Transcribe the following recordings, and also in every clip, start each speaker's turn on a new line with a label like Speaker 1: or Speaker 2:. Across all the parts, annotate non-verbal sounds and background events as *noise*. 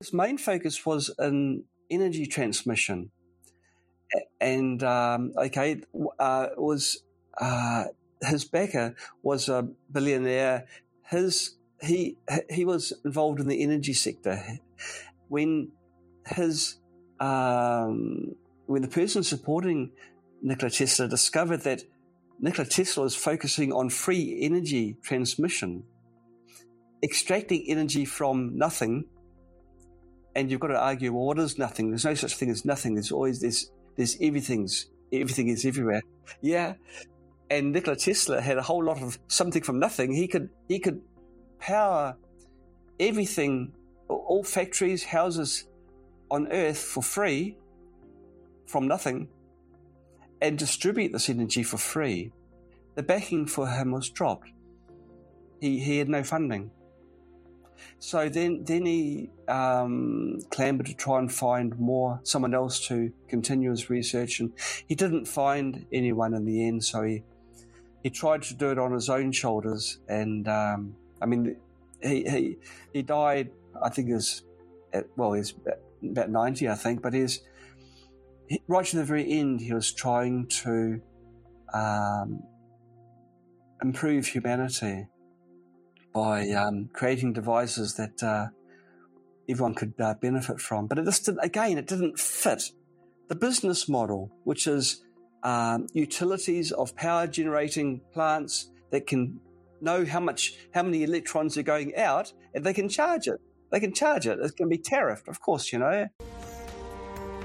Speaker 1: His main focus was in energy transmission. And, um, okay, uh, was, uh, his backer was a billionaire. His, he, he was involved in the energy sector. When his, um, when the person supporting Nikola Tesla discovered that Nikola Tesla was focusing on free energy transmission, extracting energy from nothing. And you've got to argue, well, what is nothing? There's no such thing as nothing. There's always this, there's everything's, everything is everywhere. Yeah. And Nikola Tesla had a whole lot of something from nothing. He could, he could power everything, all factories, houses on earth for free from nothing and distribute this energy for free, the backing for him was dropped. He, he had no funding. So then, then he um, clambered to try and find more, someone else to continue his research, and he didn't find anyone in the end. So he he tried to do it on his own shoulders, and um, I mean, he, he he died. I think was well, he's about ninety, I think, but he's right to the very end, he was trying to um, improve humanity by um, creating devices that uh, everyone could uh, benefit from. But it just didn't, again, it didn't fit the business model, which is um, utilities of power generating plants that can know how much, how many electrons are going out, and they can charge it. They can charge it. It can be tariffed, of course, you know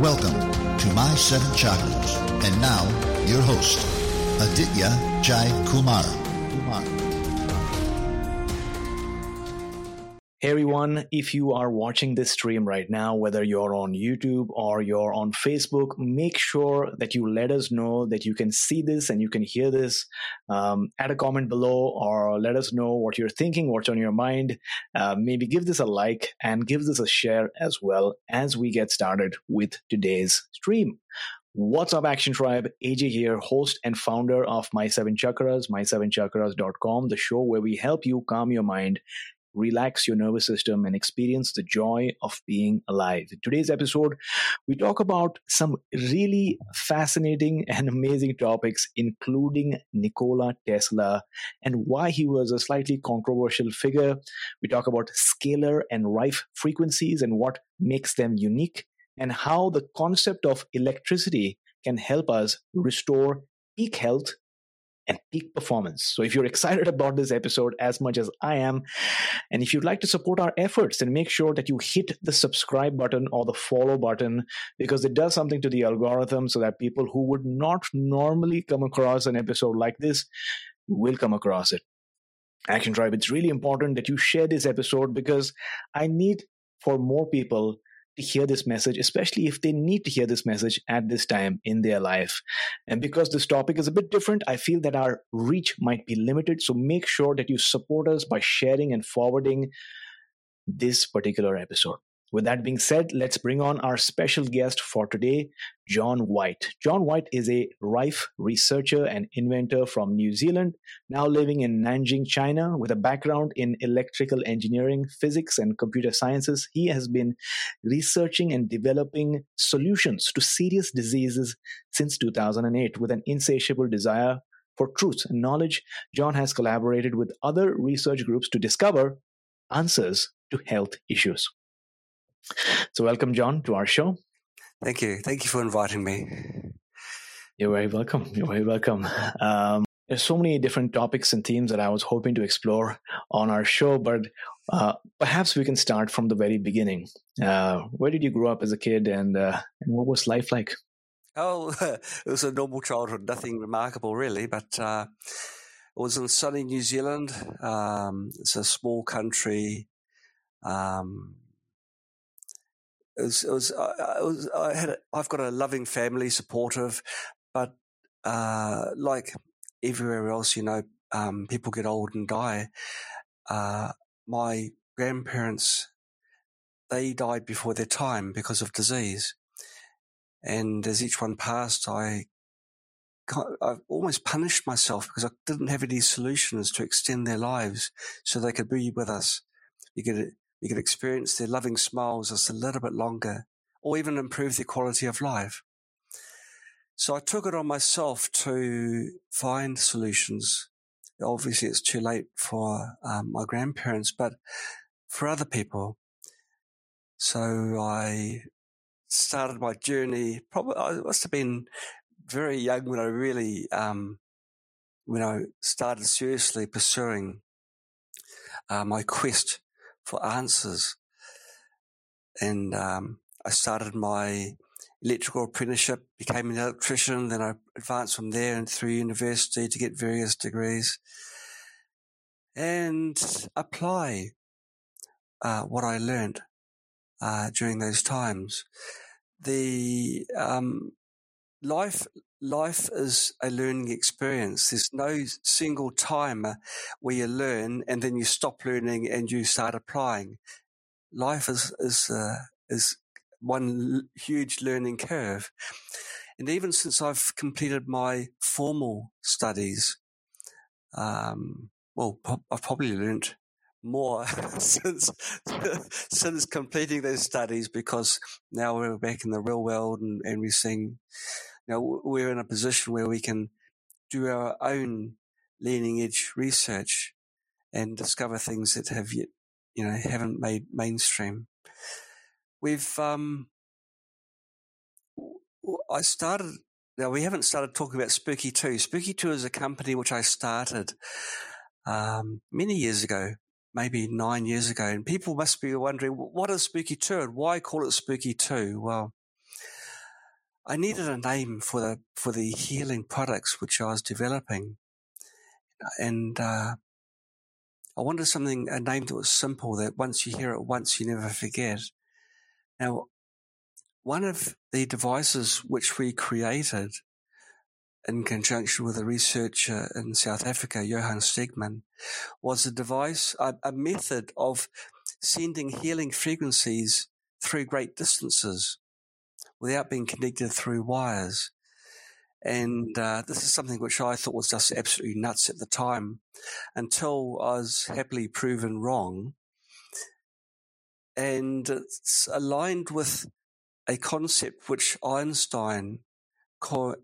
Speaker 2: Welcome to My Seven Chakras. And now, your host, Aditya Jai Kumar. Kumar.
Speaker 3: Hey everyone, if you are watching this stream right now, whether you're on YouTube or you're on Facebook, make sure that you let us know that you can see this and you can hear this. Um, add a comment below or let us know what you're thinking, what's on your mind. Uh, maybe give this a like and give this a share as well as we get started with today's stream. What's up, Action Tribe? AJ here, host and founder of My Seven Chakras, my7chakras.com, the show where we help you calm your mind, relax your nervous system, and experience the joy of being alive. In today's episode, we talk about some really fascinating *laughs* and amazing topics, including Nikola Tesla and why he was a slightly controversial figure. We talk about scalar and Rife frequencies and what makes them unique and how the concept of electricity can help us restore peak health and peak performance. So, if you're *laughs* excited about this episode as much as I am, and if you'd like to support our efforts, then make sure that you hit the subscribe button or the follow button because it does something to the algorithm so that people who would not normally come across an episode like this will come across it. Action Tribe, it's really important that you share this episode because I need for more people hear this message, especially if they need to hear this message at this time in their life. And because this topic is a bit different, I feel that our reach might be limited. So make sure that you support us by sharing and forwarding this particular episode. With that being said, let's bring on our special guest for today, John White. John White is a Rife researcher and inventor from New Zealand, now living in Nanjing, China, with a background in electrical engineering, physics, and computer sciences. He has been researching and developing solutions to serious diseases since 2008 with an insatiable desire for truth and knowledge. John has collaborated with other research groups to discover answers to health issues. So, welcome, John, to our show.
Speaker 1: Thank you. Thank you for inviting me.
Speaker 3: You're very welcome. You're very welcome. Um, there's so many different topics and themes that I was hoping to explore on our show, but uh, perhaps we can start from the very beginning. Uh, where did you grow up as a kid, and uh, and what was life like?
Speaker 1: Oh, *laughs* it was a normal childhood, nothing remarkable really, but uh, it was in sunny New Zealand. Um, it's a small country. Um, it was, it was, I, was, I had, a, I've got a loving family, supportive, but uh, like everywhere else, you know, um, people get old and die. Uh, my grandparents, they died before their time because of disease. And as each one passed, I, I almost punished myself because I didn't have any solutions to extend their lives so they could be with us. You could, you can experience their loving smiles just a little bit longer or even improve their quality of life. So I took it on myself to find solutions. Obviously, it's too late for um, my grandparents, but for other people. So I started my journey. Probably I must have been very young when I really, um, when I started seriously pursuing uh, my quest for answers. And um, I started my electrical apprenticeship, became an electrician, then I advanced from there and through university to get various degrees and apply uh, what I learned uh, during those times. The um, life life is a learning experience. There's no single time where you learn and then you stop learning and you start applying. Life is is uh, is one huge learning curve. And even since I've completed my formal studies, um, well, I've probably learned more *laughs* since since completing those studies because now we're back in the real world and, and we're seeing, know, we're in a position where we can do our own leading edge research and discover things that have yet, you know, haven't made mainstream. We've, um, I started, now we haven't started talking about Spooky 2. Spooky 2 is a company which I started um, many years ago, maybe nine years ago. And people must be wondering, what is Spooky 2 and why call it Spooky 2? Well, I needed a name for the, for the healing products which I was developing. And, uh, I wanted something, a name that was simple that once you hear it once, you never forget. Now, one of the devices which we created in conjunction with a researcher in South Africa, Johan Stegman, was a device, a, a method of sending healing frequencies through great distances without being connected through wires. And uh, this is something which I thought was just absolutely nuts at the time until I was happily proven wrong and it's aligned with a concept which Einstein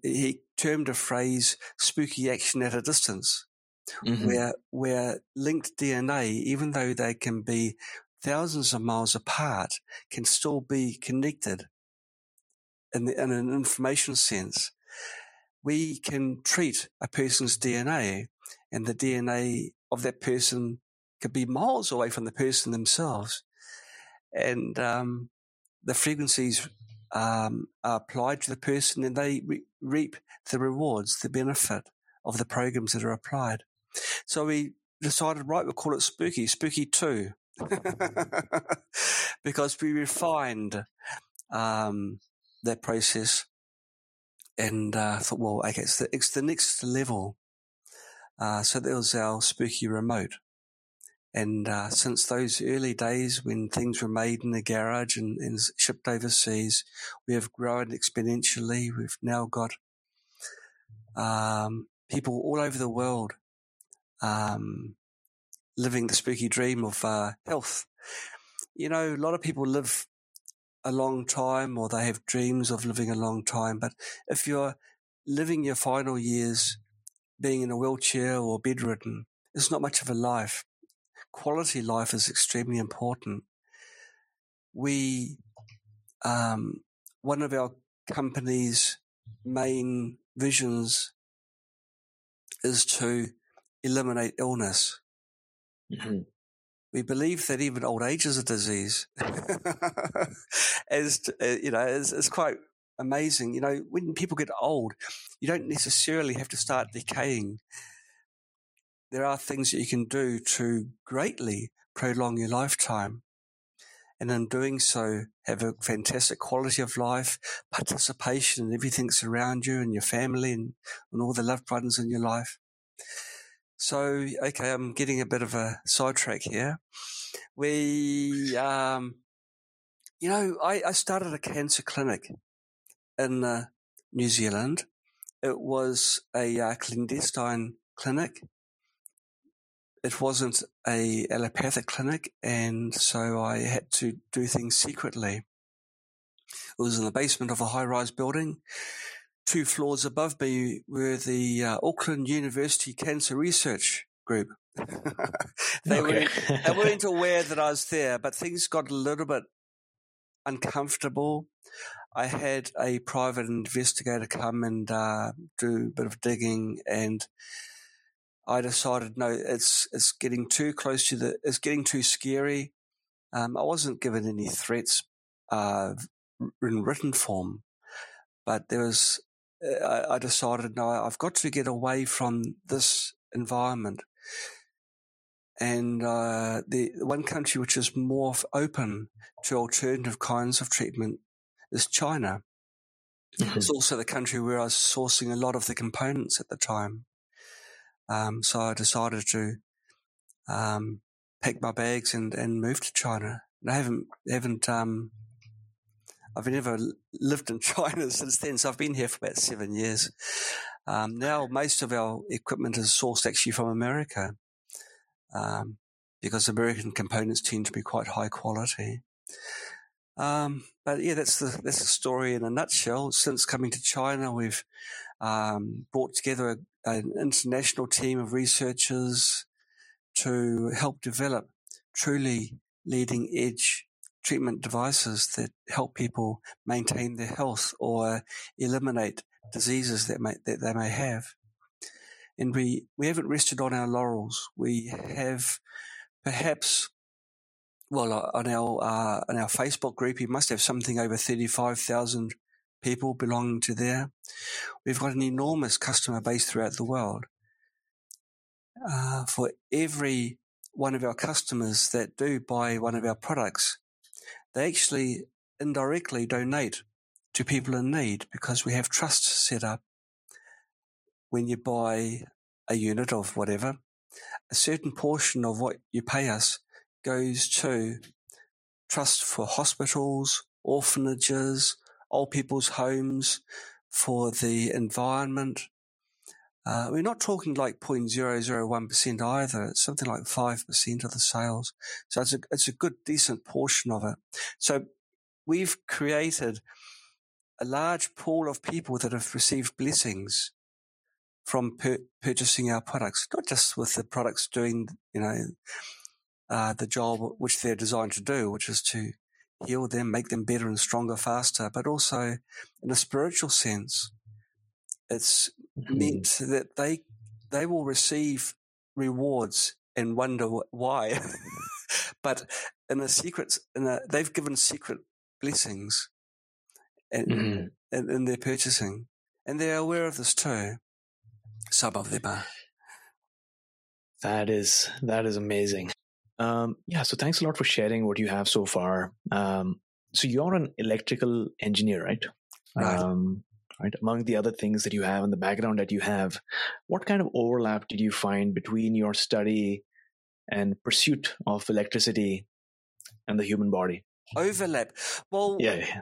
Speaker 1: he termed a phrase "spooky action at a distance," mm-hmm. where where linked DNA, even though they can be thousands of miles apart, can still be connected in, the, in an information sense. We can treat a person's DNA, and the DNA of that person could be miles away from the person themselves and um, the frequencies um, are applied to the person and they re- reap the rewards, the benefit of the programs that are applied. So we decided, right, we'll call it Spooky, Spooky 2, *laughs* because we refined um, that process and uh, thought, well, okay, it's the, it's the next level. Uh, so that was our Spooky Remote. And uh, since those early days when things were made in the garage and, and, shipped overseas, we have grown exponentially. We've now got um, people all over the world um, living the spooky dream of uh, health. You know, a lot of people live a long time or they have dreams of living a long time. But if you're living your final years being in a wheelchair or bedridden, it's not much of a life quality life is extremely important. We, um, one of our company's main visions is to eliminate illness. Mm-hmm. We believe that even old age is a disease. *laughs* as uh, you know, it's, it's quite amazing. You know, when people get old, you don't necessarily have to start decaying there are things that you can do to greatly prolong your lifetime. and in doing so, have a fantastic quality of life, participation in everything that's around you and your family and, and all the loved ones in your life. So, okay, I'm getting a bit of a sidetrack here. We, um, you know, I, I started a cancer clinic in uh, New Zealand. It was a uh, clandestine clinic it wasn't a allopathic clinic, and so I had to do things secretly. It was in the basement of a high-rise building. Two floors above me were the uh, Auckland University Cancer Research Group. *laughs* they, okay. weren't, they weren't aware that I was there, but things got a little bit uncomfortable. I had a private investigator come and uh, do a bit of digging and I decided no, it's it's getting too close to the, it's getting too scary. Um, I wasn't given any threats uh, in written form, but there was. I, I decided no, I've got to get away from this environment. And uh, the one country which is more open to alternative kinds of treatment is China. Mm-hmm. It's also the country where I was sourcing a lot of the components at the time. Um, so I decided to um, pack my bags and, and move to China. And I haven't haven't um, I've never lived in *laughs* China since then. So I've been here for about seven years. Um, now most of our equipment is sourced actually from America um, because American components tend to be quite high quality. Um, but yeah, that's the that's the story in a nutshell. Since coming to China, we've um, brought together a, an international team of researchers to help develop truly leading edge treatment devices that help people maintain their health or eliminate diseases that may, that they may have. And we, we haven't rested on our laurels. We have perhaps, well, uh, on our, uh, on our Facebook group, you must have something over 35,000 people belonging to there. We've got an enormous customer base throughout the world. Uh, for every one of our customers that do buy one of our products, they actually indirectly donate to people in need because we have trusts set up. When you buy a unit of whatever, a certain portion of what you pay us goes to trust for hospitals, orphanages, old people's homes, for the environment. Uh, we're not talking like 0.001% either. It's something like 5% of the sales. So it's a, it's a good, decent portion of it. So we've created a large pool of people that have received blessings from per- purchasing our products, not just with the products doing, you know, uh, the job which they're designed to do, which is to heal them, make them better and stronger faster, but also in a spiritual sense, it's mm-hmm. meant that they they will receive rewards and wonder why. *laughs* but in a secret, in a, they've given secret blessings in, mm-hmm. in, in their purchasing, and they're aware of this too. Some of them are.
Speaker 3: That is that is amazing. Um, yeah, so thanks a lot for sharing what you have so far. Um, so you're an electrical engineer, right?
Speaker 1: Right. Um,
Speaker 3: right. Among the other things that you have in the background that you have, what kind of overlap did you find between your study and pursuit of electricity and the human body?
Speaker 1: Overlap. Well,
Speaker 3: yeah, yeah.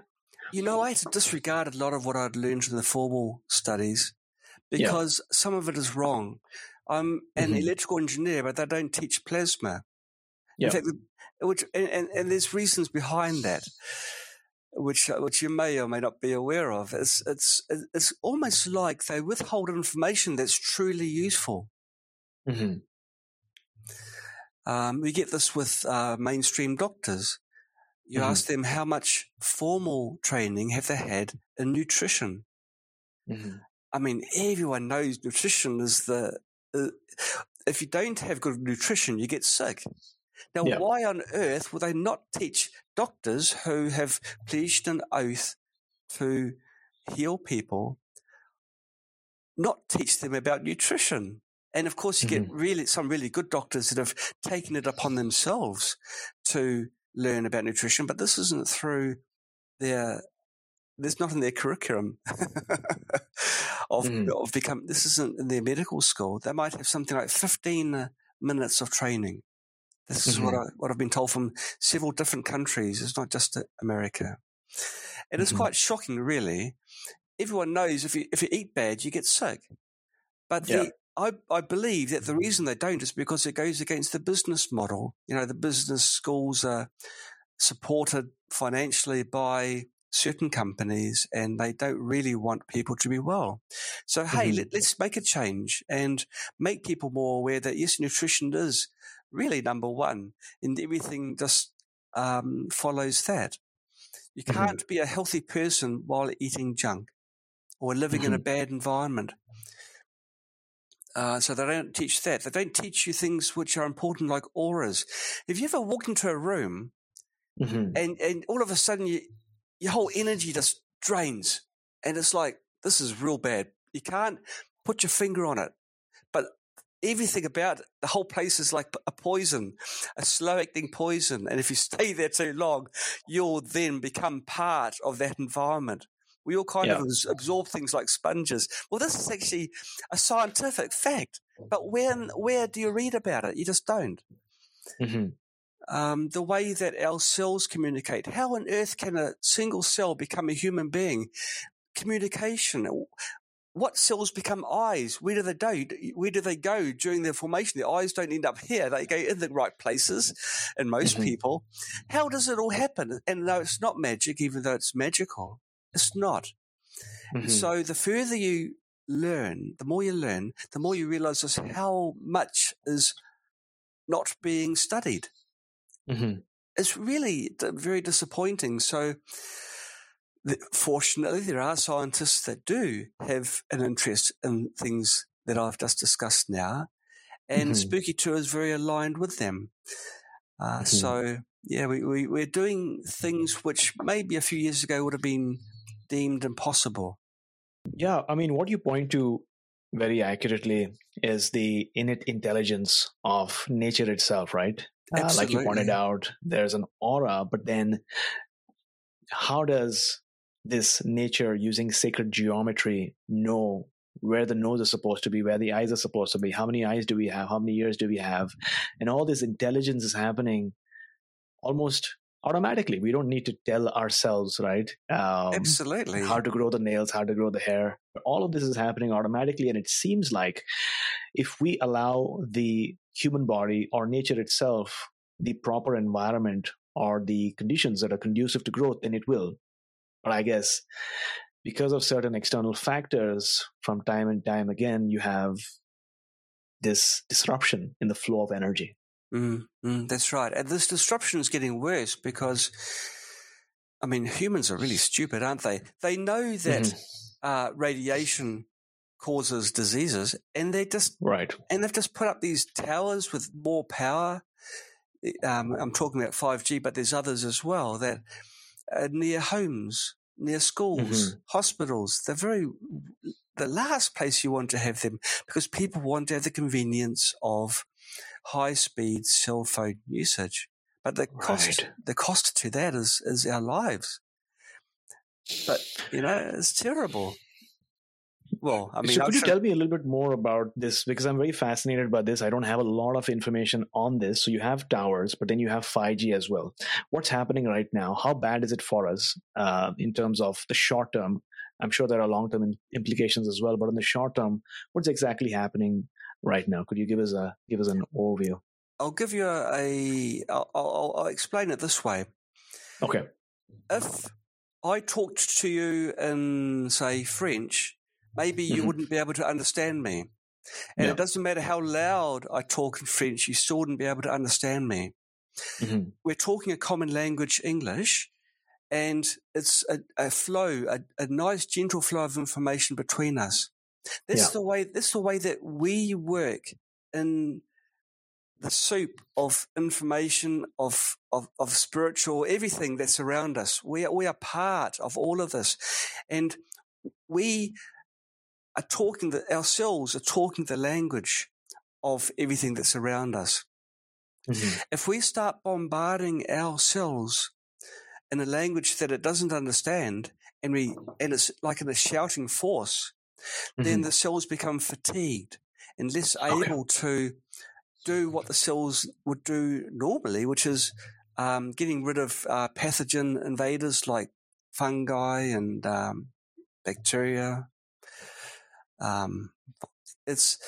Speaker 1: You know, I had to disregard a lot of what I'd learned in the formal studies because yeah. some of it is wrong. I'm an mm-hmm. electrical engineer, but they don't teach plasma.
Speaker 3: Yeah. In fact,
Speaker 1: which and, and, and there's reasons behind that, which which you may or may not be aware of. It's it's it's almost like they withhold information that's truly useful.
Speaker 3: Mm-hmm.
Speaker 1: Um, we get this with uh, mainstream doctors. You mm-hmm. ask them how much formal training have they had in nutrition.
Speaker 3: Mm-hmm.
Speaker 1: I mean, everyone knows nutrition is the. Uh, if you don't have good nutrition, you get sick. Now, yeah. why on earth would they not teach doctors who have pledged an oath to heal people, not teach them about nutrition? And of course, you mm-hmm. get really some really good doctors that have taken it upon themselves to learn about nutrition, but this isn't through their there's not in their curriculum *laughs* of, mm. of become this isn't in their medical school. They might have something like 15 minutes of training. This is mm-hmm. what, I, what I've been told from several different countries. It's not just America. And it's mm-hmm. quite shocking, really. Everyone knows if you, if you eat bad, you get sick. But yeah. the, I, I believe that the reason they don't is because it goes against the business model. You know, the business schools are supported financially by certain companies and they don't really want people to be well. So, hey, mm-hmm. let, us make a change and make people more aware that yes, nutrition is really number one and everything just um, follows that. You mm-hmm. can't mm-hmm. be a healthy person while eating junk or living mm-hmm. in a mm-hmm. bad environment. Uh, so they don't teach that. They don't teach you things which are important like auras. If you ever walk into a room mm-hmm. and, and all of a sudden you, your whole energy just drains and it's like, this is real bad. You can't put your finger on it, but everything about it, the whole place is like a poison, a slow acting poison. And if you *laughs* stay there too long, you'll then become part of that environment. We all kind yeah. of absorb things like sponges. Well, this is actually a scientific fact, but when where do you read about it? You just don't. Mm-hmm. Um, the way that our cells communicate. How on earth can a single cell become a human being? Communication. What cells become eyes? Where do they go? Where do they go during their formation? The eyes don't end up here; they go in the right places. In most mm-hmm. people, how does it all happen? And no, it's not magic, even though it's magical. It's not. Mm-hmm. So the further you learn, the more you learn, the more you realize just how much is not being studied. Mm-hmm. It's really very disappointing. So, fortunately, there are scientists that do have an interest in things that I've just discussed now, and mm-hmm. Spooky 2 is very aligned with them. Uh, mm-hmm. So, yeah, we, we, we're doing things which maybe a few years ago would have been deemed impossible.
Speaker 3: Yeah, I mean, what you point to very accurately is the innate intelligence of nature itself, right? Uh, like you pointed out, there's an aura, but then how does this nature using sacred geometry know where the nose is supposed to be, where the eyes are supposed to be, how many eyes do we have, how many ears do we have, and all this intelligence is happening almost automatically. We don't need to tell ourselves, right?
Speaker 1: Um, Absolutely.
Speaker 3: How to grow the nails, how to grow the hair. All of this is happening automatically. And it seems like if we allow the human body or nature itself the proper environment or the conditions that are conducive to growth, then it will. But I guess because of certain external factors, from time and time again, you have this disruption in the flow of energy.
Speaker 1: Mm, mm, that's right. And this disruption is getting worse because, I mean, humans are really stupid, aren't they? They know that mm-hmm. uh, radiation causes diseases, and they just
Speaker 3: right,
Speaker 1: and they've just put up these towers with more power. Um, I'm talking about 5G, but there's others as well that are near homes, near schools, mm-hmm. hospitals. They're very the last place you want to have them because people want to have the convenience of high speed cell phone usage. But the cost, right. the cost to that is, is our lives. But, you know, it's terrible. Well, I mean,
Speaker 3: so could you tell me a little bit more about this? Because I'm very fascinated by this. I don't have a lot of information on this. So you have towers, but then you have 5G as well. What's happening right now? How bad is it for us uh, in terms of the short term? I'm sure there are long term implications as well, but in the short term, what's exactly happening right now. Could you give us a give us an overview?
Speaker 1: I'll give you a. a I'll, I'll, I'll explain it this way.
Speaker 3: Okay.
Speaker 1: If I talked to you in say French, maybe you mm-hmm. wouldn't be able to understand me. And yeah. it doesn't matter how loud I talk in French, you still wouldn't be able to understand me. Mm-hmm. We're talking a common language, English, and it's a, a flow, a, a, nice, gentle flow of information between us. This yeah. the way. This is the way that we work in the soup of information, of, of, of spiritual, everything that's around us. We are, we are part of all of this. And we are talking that ourselves are talking the language of everything that's around us. Mm-hmm. If we start bombarding our cells in a language that it doesn't understand, and we and it's like in a shouting force, mm-hmm. then the cells become fatigued and less okay. able to do what the cells would do normally, which is um, getting rid of uh, pathogen invaders like fungi and um, bacteria. Um, it's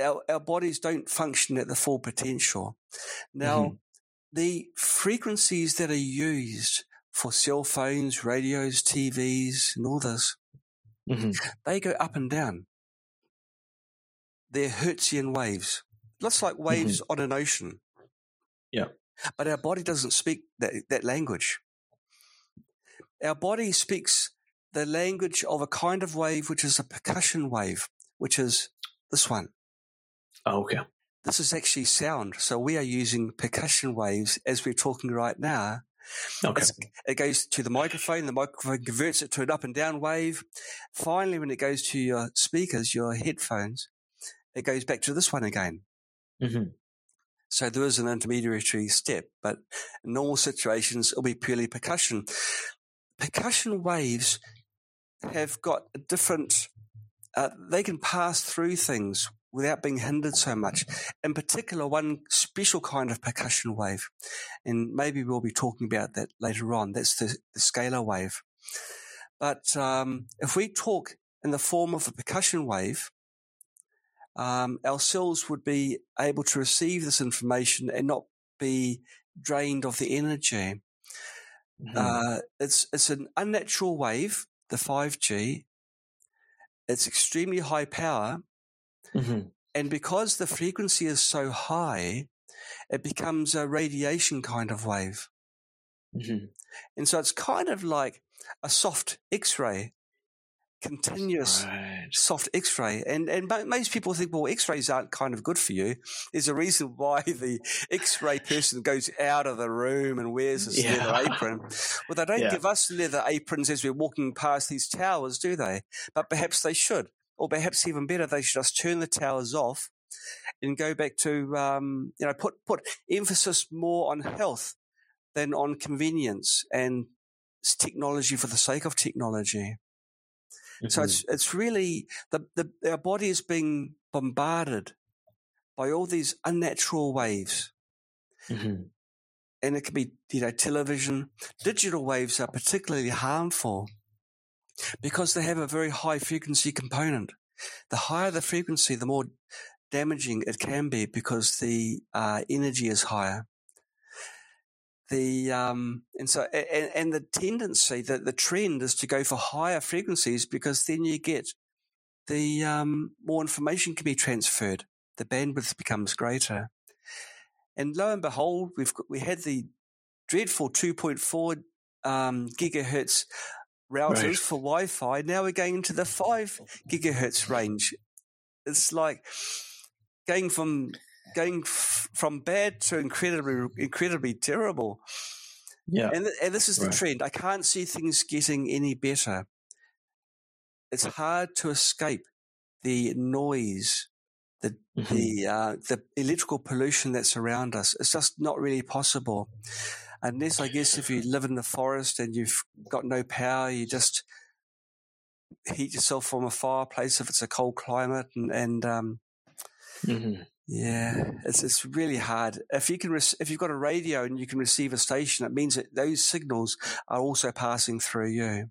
Speaker 1: our, our bodies don't function at the full potential. Now, mm-hmm. the frequencies that are used for cell phones, radios, TVs, and all this, mm-hmm. they go up and down. They're Hertzian waves. Looks like waves mm-hmm. on an ocean.
Speaker 3: Yeah.
Speaker 1: But our body doesn't speak that, that language. Our body speaks the language of a kind of wave which is a percussion wave, which is this one.
Speaker 3: Oh, okay.
Speaker 1: This is actually sound. So we are using percussion waves as we're talking right now. Okay. It's, it goes to the microphone. The microphone converts it to an up and down wave. Finally, when it goes to your speakers, your headphones, it goes back to this one again. Mm-hmm. So there is an intermediary step, but in normal situations, it'll be purely percussion. Percussion waves have got a different, uh, they can pass through things without being hindered so much. In particular, one special kind of percussion wave, and maybe we'll be talking about that later on. That's the, the scalar wave. But um, if we talk in the form of a percussion wave, um, our cells would be able to receive this information and not be drained of the energy. Mm-hmm. Uh, it's it's an unnatural wave, the five G. It's extremely high power, mm-hmm. and because the frequency is so high, it becomes a radiation kind of wave. Mm-hmm. And so it's kind of like a soft X-ray continuous right. soft X-ray, and and most people think, well, X-rays aren't kind of good for you. There's a reason why *laughs* the X-ray person goes out of the room and wears a yeah. leather apron. Well, they don't yeah. give us leather aprons as we're walking past these towers, do they? But perhaps they should, or perhaps even better, they should just turn the towers off and go back to um, you know put put emphasis more on health than on convenience and technology for the sake of technology. Mm-hmm. So it's it's really the, the our body is being bombarded by all these unnatural waves. Mm-hmm. And it can be, you know, television. Digital waves are particularly harmful because they have a very high frequency component. The higher the frequency, the more damaging it can be because the uh, energy is higher the um, and so and, and the tendency that the trend is to go for higher frequencies because then you get the um, more information can be transferred, the bandwidth becomes greater, and lo and behold, we've got, we had the dreadful 2.4 um, gigahertz routers right. for Wi-Fi. Now we're going into the five gigahertz range. It's like going from going f- from bad to incredibly, incredibly terrible.
Speaker 3: Yeah.
Speaker 1: And, th- and this is the right. trend. I can't see things getting any better. It's hard to escape the noise, the, mm-hmm. the, uh, the electrical pollution that's around us. It's just not really possible. Unless, I guess, if you *laughs* live in the forest and you've got no power, you just heat yourself from a fireplace if it's a cold climate and, and um, mm-hmm. Yeah, it's it's really hard. If you can, re- if you've got a radio and you can receive a station, it means that those signals are also passing through you.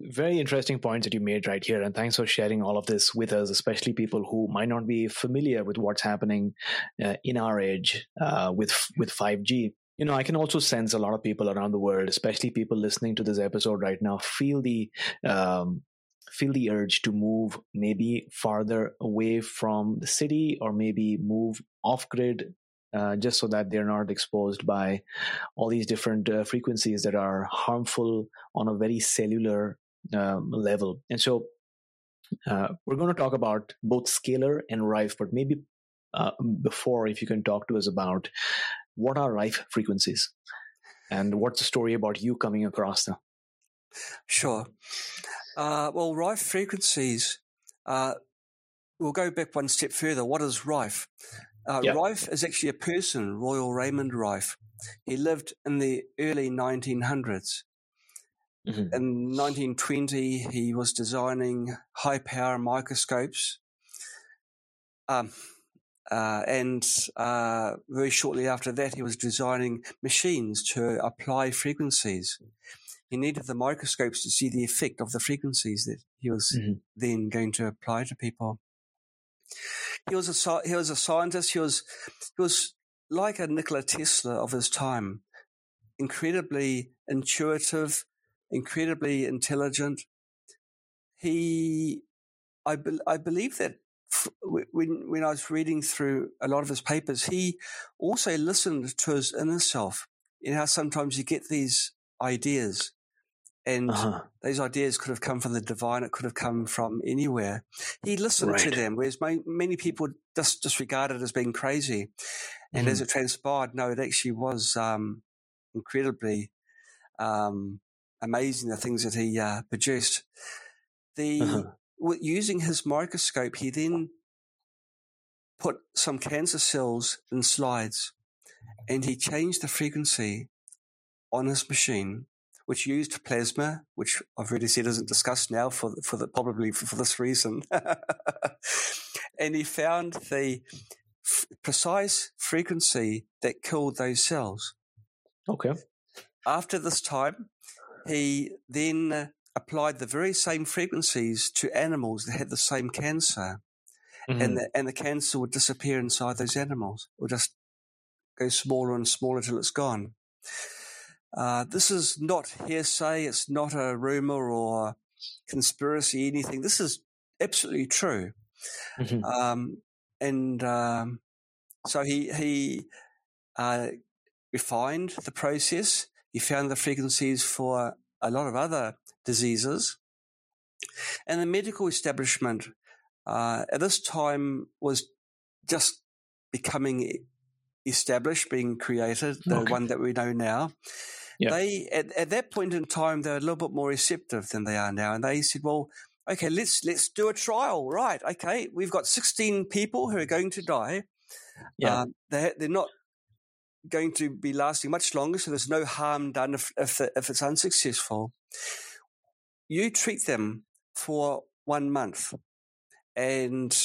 Speaker 3: Very interesting points that you made right here. And thanks for sharing all of this with us, especially people who might not be familiar with what's happening uh, in our age uh, with, with 5G. You know, I can also sense a lot of people around the world, especially people listening to this episode right now, feel the um, feel the urge to move maybe farther away from the city or maybe move off grid uh, just so that they're not exposed by all these different uh, frequencies that are harmful on a very cellular um, level. And so uh, we're going to talk about both scalar and rife, but maybe uh, before, if you can talk to us about what are rife frequencies and what's the story about you coming across them?
Speaker 1: Sure. Uh, well, rife frequencies, uh, we'll go back one step further. What is rife? Uh, yep. Rife is actually a person, Royal Raymond Rife. He lived in the early 1900s. Mm-hmm. In 1920, he was designing high power microscopes. Um, uh, and uh, very shortly after that, he was designing machines to apply frequencies he needed the microscopes to see the effect of the frequencies that he was mm-hmm. then going to apply to people. He was a he was a scientist. He was he was like a Nikola Tesla of his time, incredibly intuitive, incredibly intelligent. He, I, be, I believe that when when I was reading through a lot of his papers, he also listened to his inner self. You know how sometimes you get these ideas and uh-huh. those ideas could have come from the divine. It could have come from anywhere. He listened right. to them, whereas many people just disregard it as being crazy. And mm-hmm. as it transpired, no, it actually was um, incredibly um, amazing the things that he uh, produced. The uh-huh. using his microscope, he then put some cancer cells in slides, and he changed the frequency on his machine which used plasma, which I've already said isn't discussed now for for the, probably for, for this reason. *laughs* and he found the f- precise frequency that killed those cells.
Speaker 3: Okay.
Speaker 1: After this time, he then applied the very same frequencies to animals that had the same cancer, mm-hmm. and the, and the cancer would disappear inside those animals, or just go smaller and smaller till it's gone. Uh, this is not hearsay. It's not a rumor or conspiracy, anything. This is absolutely true. Mm-hmm. Um, and um, so he he uh, refined the process. He found the frequencies for a lot of other diseases, and the medical establishment uh, at this time was just becoming established, being created, the okay. one that we know now. Yeah. They at, at that point in time they were a little bit more receptive than they are now, and they said, "Well, okay, let's let's do a trial, right? Okay, we've got 16 people who are going to die. Yeah, um, they they're not going to be lasting much longer, so there's no harm done if if, the, if it's unsuccessful. You treat them for one month, and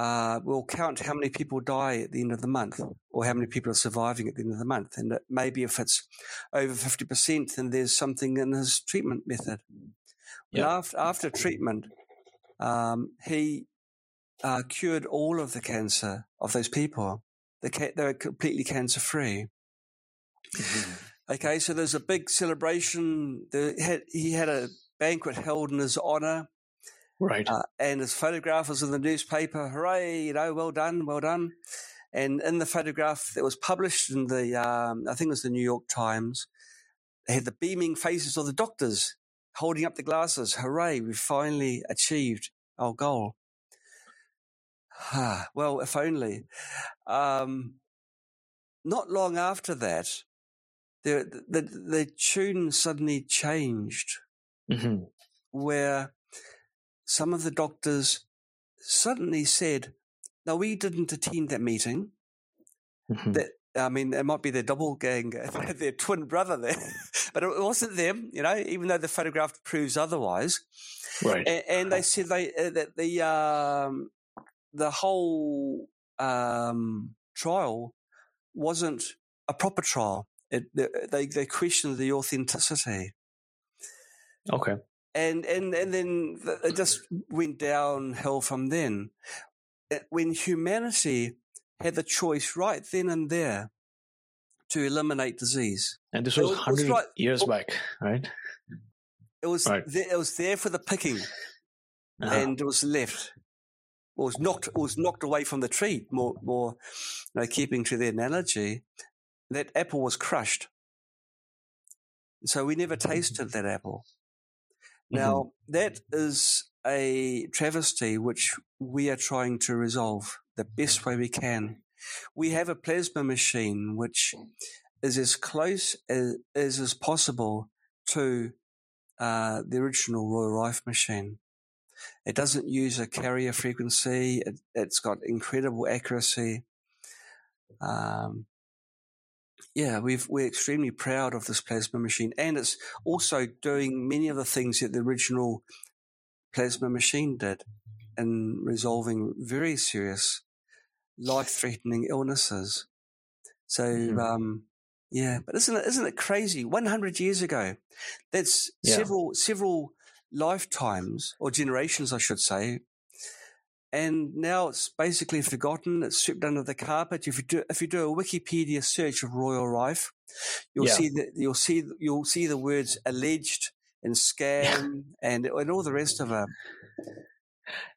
Speaker 1: uh, we'll count how many people die at the end of the month or how many people are surviving at the end of the month. And maybe if it's over 50%, then there's something in his treatment method. Yep. after, after treatment, um, he uh, cured all of the cancer of those people. They, ca- they were completely cancer free. Mm-hmm. Okay, so there's a big celebration. Had, he had a banquet held in his honor.
Speaker 3: Right. Uh,
Speaker 1: and his photograph was in the newspaper. Hooray, you know, well done, well done. And in the photograph that was published in the, um, I think it was the New York Times, they had the beaming faces of the doctors holding up the glasses. Hooray, we've finally achieved our goal. Well, if only. Um, not long after that, the, the, the tune suddenly changed, mm-hmm. where some of the doctors suddenly said, "No, we didn't attend that meeting." Mm-hmm. That I mean, it might be their double gang, *laughs* their twin brother there, *laughs* but it wasn't them. You know, even though the photograph proves otherwise.
Speaker 3: Right.
Speaker 1: And, and they said they uh, that the um, the whole um, trial wasn't a proper trial. It, they they questioned the authenticity.
Speaker 3: Okay.
Speaker 1: And and and then it just went downhill from then. When humanity had the choice right then and there to eliminate disease,
Speaker 3: and this was, was hundred right, years back, right?
Speaker 1: It was right. there, it was there for the picking, uh-huh. and it was left. It was knocked. It was knocked away from the tree. More, more, you know, keeping to the analogy, that apple was crushed. So we never tasted that apple. Now mm-hmm. that is a travesty which we are trying to resolve the best way we can. We have a plasma machine which is as close as, as is possible to uh, the original Royal Rife machine. It doesn't use a carrier frequency. It, has got incredible accuracy. Um, yeah, we are extremely proud of this plasma machine, and it's also doing many of the things that the original plasma machine did in resolving very serious, life-threatening illnesses. So, mm-hmm. um, yeah, but isn't it isn't it crazy? One hundred years ago, that's yeah. several several lifetimes or generations, I should say. And now it's basically forgotten. It's swept under the carpet. If you do, if you do a Wikipedia search of Royal Rife, you'll yeah. see that you'll see you'll see the words alleged and scam and and all the rest of it.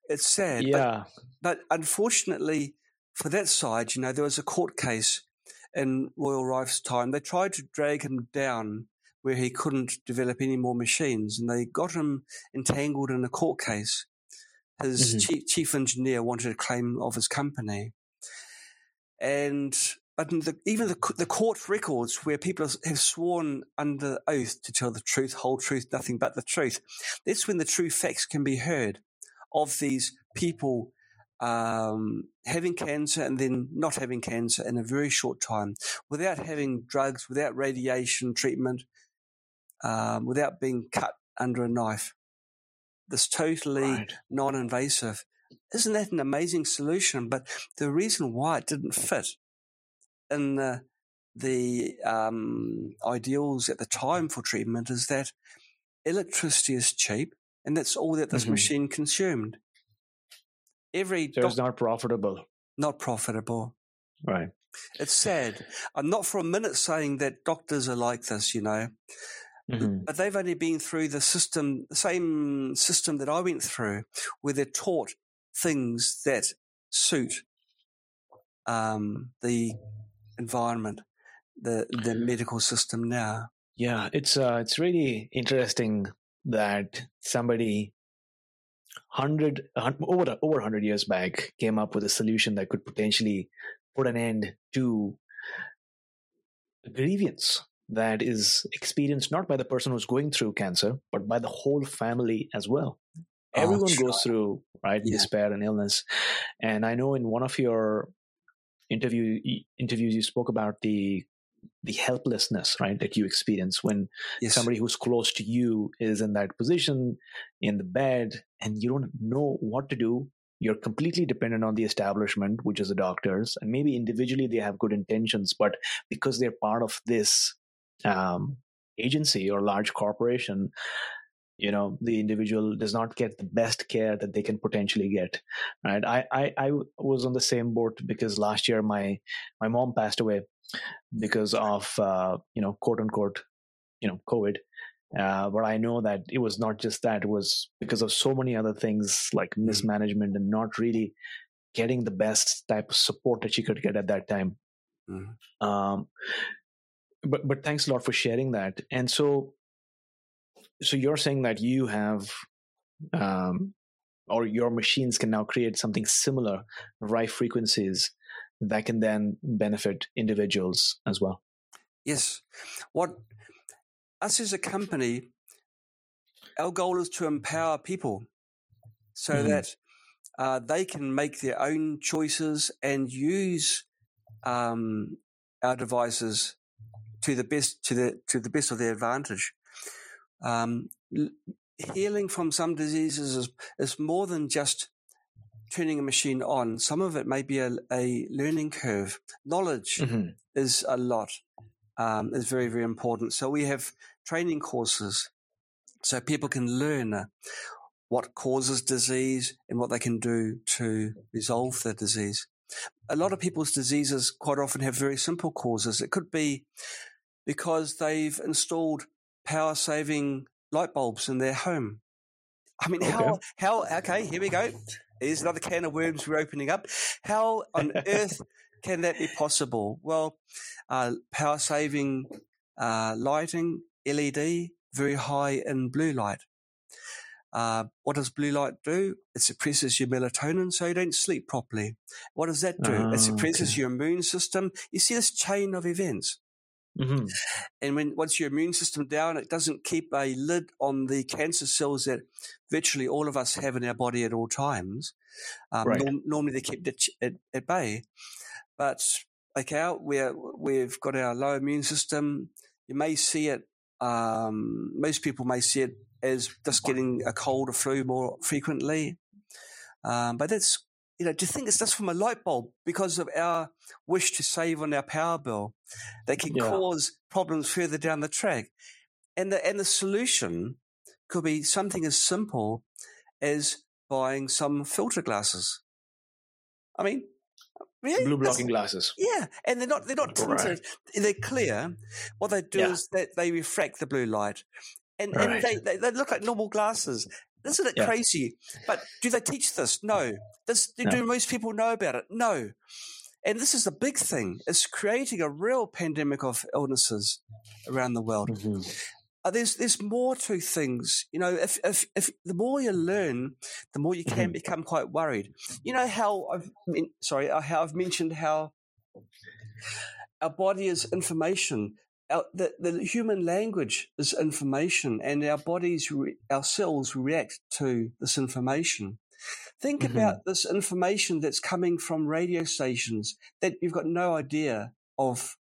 Speaker 1: It's sad.
Speaker 3: Yeah.
Speaker 1: But, but unfortunately, for that side, you know, there was a court case in Royal Rife's time. They tried to drag him down where he couldn't develop any more machines, and they got him entangled in a court case. His mm-hmm. chief, chief, engineer wanted a claim of his company, and but the, even the, the court records where people have sworn under oath to tell the truth, whole truth, nothing but the truth. That's when the true facts can be heard of these people um, having cancer and then not having cancer in a very short time without having drugs, without radiation treatment, um, without being cut under a knife. This totally right. non-invasive. Isn't that an amazing solution? But the reason why it didn't fit in the, the um, ideals at the time for treatment is that electricity is cheap, and that's all that this mm-hmm. machine consumed. Every
Speaker 3: so it's not profitable.
Speaker 1: Not profitable.
Speaker 3: Right.
Speaker 1: It's sad. I'm not for a minute saying that doctors are like this, you know. Mm-hmm. But they've only been through the system, the same system that I went through, where they're taught things that suit um, the environment, the the medical system now.
Speaker 3: Yeah, it's uh, it's really interesting that somebody hundred over over hundred years back came up with a solution that could potentially put an end to grievance that is experienced not by the person who's going through cancer, but by the whole family as well. Oh, Everyone oh, goes through right yeah. despair and illness, and I know in one of your interview interviews you spoke about the the helplessness right that you experience when yes. somebody who's close to you is in that position in the bed and you don't know what to do you're completely dependent on the establishment which is the doctors and maybe individually they have good intentions but because they're part of this um, agency or large corporation you know the individual does not get the best care that they can potentially get right I, I i was on the same boat because last year my my mom passed away because of uh, you know quote unquote you know covid uh, but i know that it was not just that it was because of so many other things like mm-hmm. mismanagement and not really getting the best type of support that she could get at that time mm-hmm. um, but but thanks a lot for sharing that. And so, so you're saying that you have, um, or your machines can now create something similar, right frequencies that can then benefit individuals as well.
Speaker 1: Yes. What us as a company, our goal is to empower people so mm-hmm. that uh, they can make their own choices and use um, our devices to the best to the to the best of their advantage. Um, healing from some diseases is, is more than just turning a machine on. Some of it may be a, a learning curve. Knowledge
Speaker 3: hmm
Speaker 1: is a lot, um, is very, very important. So we have training courses so people can learn uh, what causes disease and what they can do to resolve the disease. A lot of people's diseases quite often have very simple causes. It could be because they've installed power saving light bulbs in their home. I mean, how, how, okay, here we go. Here's another can of worms we're opening up. How on earth can that be possible? Well, uh, power saving uh, lighting, LED, very high in blue light. Uh, what does blue light do? It suppresses your melatonin so you don't sleep properly. What does that do?
Speaker 3: Ah,
Speaker 1: it suppresses
Speaker 3: okay.
Speaker 1: your immune system. You see this chain of events.
Speaker 3: Hmm
Speaker 1: And when once your immune system down, it doesn't keep a lid on the cancer cells that virtually all of us have in our body at all times. Um,
Speaker 3: Right.
Speaker 1: norm- normally they're kept at, at, at bay, but okay, out where we've got our low immune system, you may see it. Um, most people may see it as just getting a cold or flu more frequently, um, but that's you know, do you think it's just from a light bulb because of our wish to save on our power bill that can
Speaker 3: Yeah.
Speaker 1: cause problems further down the track? And the and the solution could be something as simple as buying some filter glasses. I mean, really?
Speaker 3: Blue blocking glasses.
Speaker 1: yeah, and they're not they're not
Speaker 3: Right.
Speaker 1: They're clear. What they do
Speaker 3: Yeah.
Speaker 1: is that they refract the blue light, and, and they, they they look like normal glasses. Isn't it
Speaker 3: Yeah.
Speaker 1: crazy? But do they teach this? No. This, do,
Speaker 3: No.
Speaker 1: most people know about it? No. And this is the big thing: is creating a real pandemic of illnesses around the world.
Speaker 3: Mhm.
Speaker 1: Uh, there's there's more to things. You know, if if if the more you learn, the more you can
Speaker 3: Mhm.
Speaker 1: become quite worried. You know how I've sorry uh, how I've mentioned how our body is information. Our, the the human language is information, and our bodies, re, our cells react to this information. Think
Speaker 3: Mhm.
Speaker 1: about this information that's coming from radio stations that you've got no idea of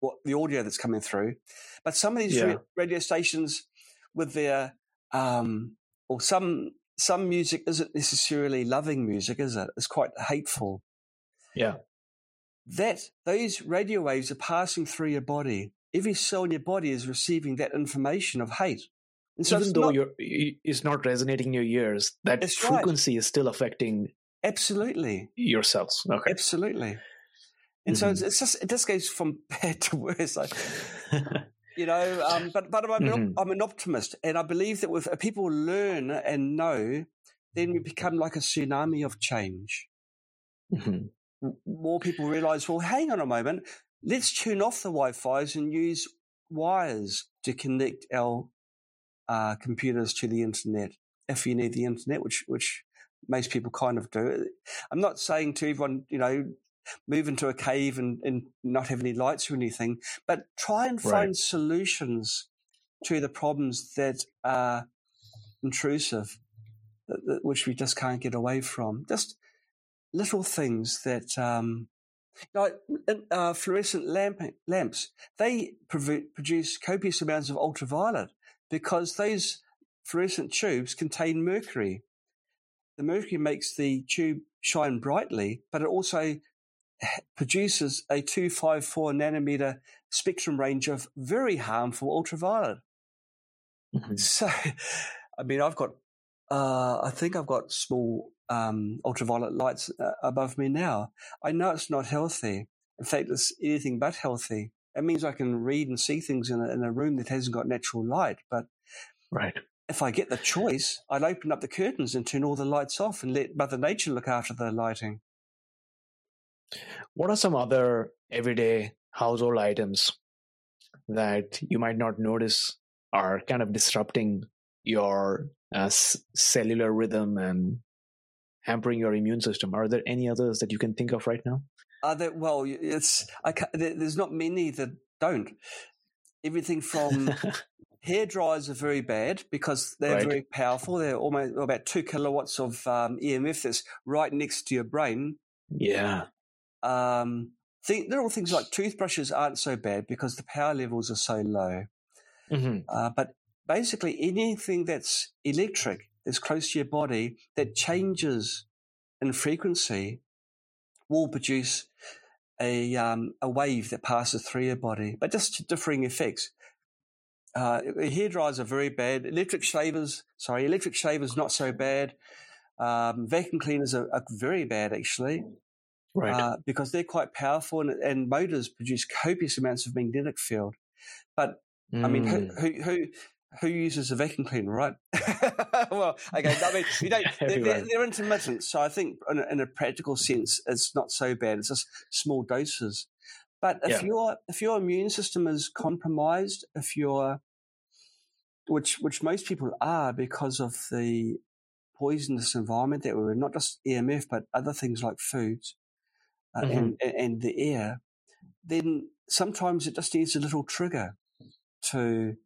Speaker 1: what the audio that's coming through. But some of these
Speaker 3: Yeah.
Speaker 1: radio stations with their um or some some music isn't necessarily loving music, is it? It's quite hateful.
Speaker 3: Yeah.
Speaker 1: That those radio waves are passing through your body. Every cell in your body is receiving that information of hate. And so
Speaker 3: Even
Speaker 1: it's
Speaker 3: though
Speaker 1: not,
Speaker 3: it's not resonating in your ears, that
Speaker 1: That's right.
Speaker 3: frequency is still affecting
Speaker 1: absolutely.
Speaker 3: your cells. Okay.
Speaker 1: Absolutely. And so
Speaker 3: Mhm.
Speaker 1: it's, it's just it just goes from *laughs* bad to worse. Like, *laughs* you know, um, but but I'm, an,
Speaker 3: Mhm.
Speaker 1: I'm an optimist, and I believe that if people learn and know, then we become like a tsunami of change.
Speaker 3: Mhm.
Speaker 1: More people realize, well, hang on a moment, let's tune off the Wi-Fi's and use wires to connect our uh, computers to the internet if you need the internet, which which most people kind of do. I'm not saying to everyone, you know, move into a cave and, and not have any lights or anything, but try and
Speaker 3: Right.
Speaker 1: find solutions to the problems that are intrusive, that, that, which we just can't get away from. Just little things that, um, like uh, fluorescent lamp, lamps, they prov- produce copious amounts of ultraviolet because those fluorescent tubes contain mercury. The mercury makes the tube shine brightly, but it also *laughs* produces a 254 nanometer spectrum range of very harmful ultraviolet.
Speaker 3: Mhm.
Speaker 1: So, *laughs* I mean, I've got, uh, I think I've got small um, ultraviolet lights uh, above me now. I know it's not healthy. In fact, it's anything but healthy. It means I can read and see things in a, in a room that hasn't got natural light. But
Speaker 3: Right.
Speaker 1: if I get the choice, I'd open up the curtains and turn all the lights off and let Mother Nature look after the lighting.
Speaker 3: What are some other everyday household items that you might not notice are kind of disrupting your uh, cellular rhythm and hampering your immune system? Are there any others that you can think of right now?
Speaker 1: Uh, that, well, it's there, there's not many that don't. Everything from *laughs* hair dryers are very bad because they're
Speaker 3: Right.
Speaker 1: very powerful. They're almost about two kilowatts of um, EMF that's right next to your brain.
Speaker 3: yeah.
Speaker 1: Um, th- little things like toothbrushes aren't so bad because the power levels are so low.
Speaker 3: hmm
Speaker 1: Uh, but basically, anything that's electric that's close to your body that changes in frequency will produce a um, a wave that passes through your body, but just differing effects. Uh, hair dryers are very bad. Electric shavers, sorry, electric shavers not so bad. Um, vacuum cleaners are, are, very bad actually,
Speaker 3: right? Uh,
Speaker 1: because they're quite powerful and, and, motors produce copious amounts of magnetic field. But mm. I mean, who, mm. who, who who uses a vacuum cleaner, right? *laughs* well, okay. I mean, you don't, *laughs* they're, they're, they're, intermittent, so I think in a, in a, practical sense, it's not so bad. It's just small doses. But if yeah. your if your immune system is compromised, if you're which which most people are because of the poisonous environment that we're in, not just EMF, but other things like foods uh, mm-hmm. and, and the air, then sometimes it just needs a little trigger to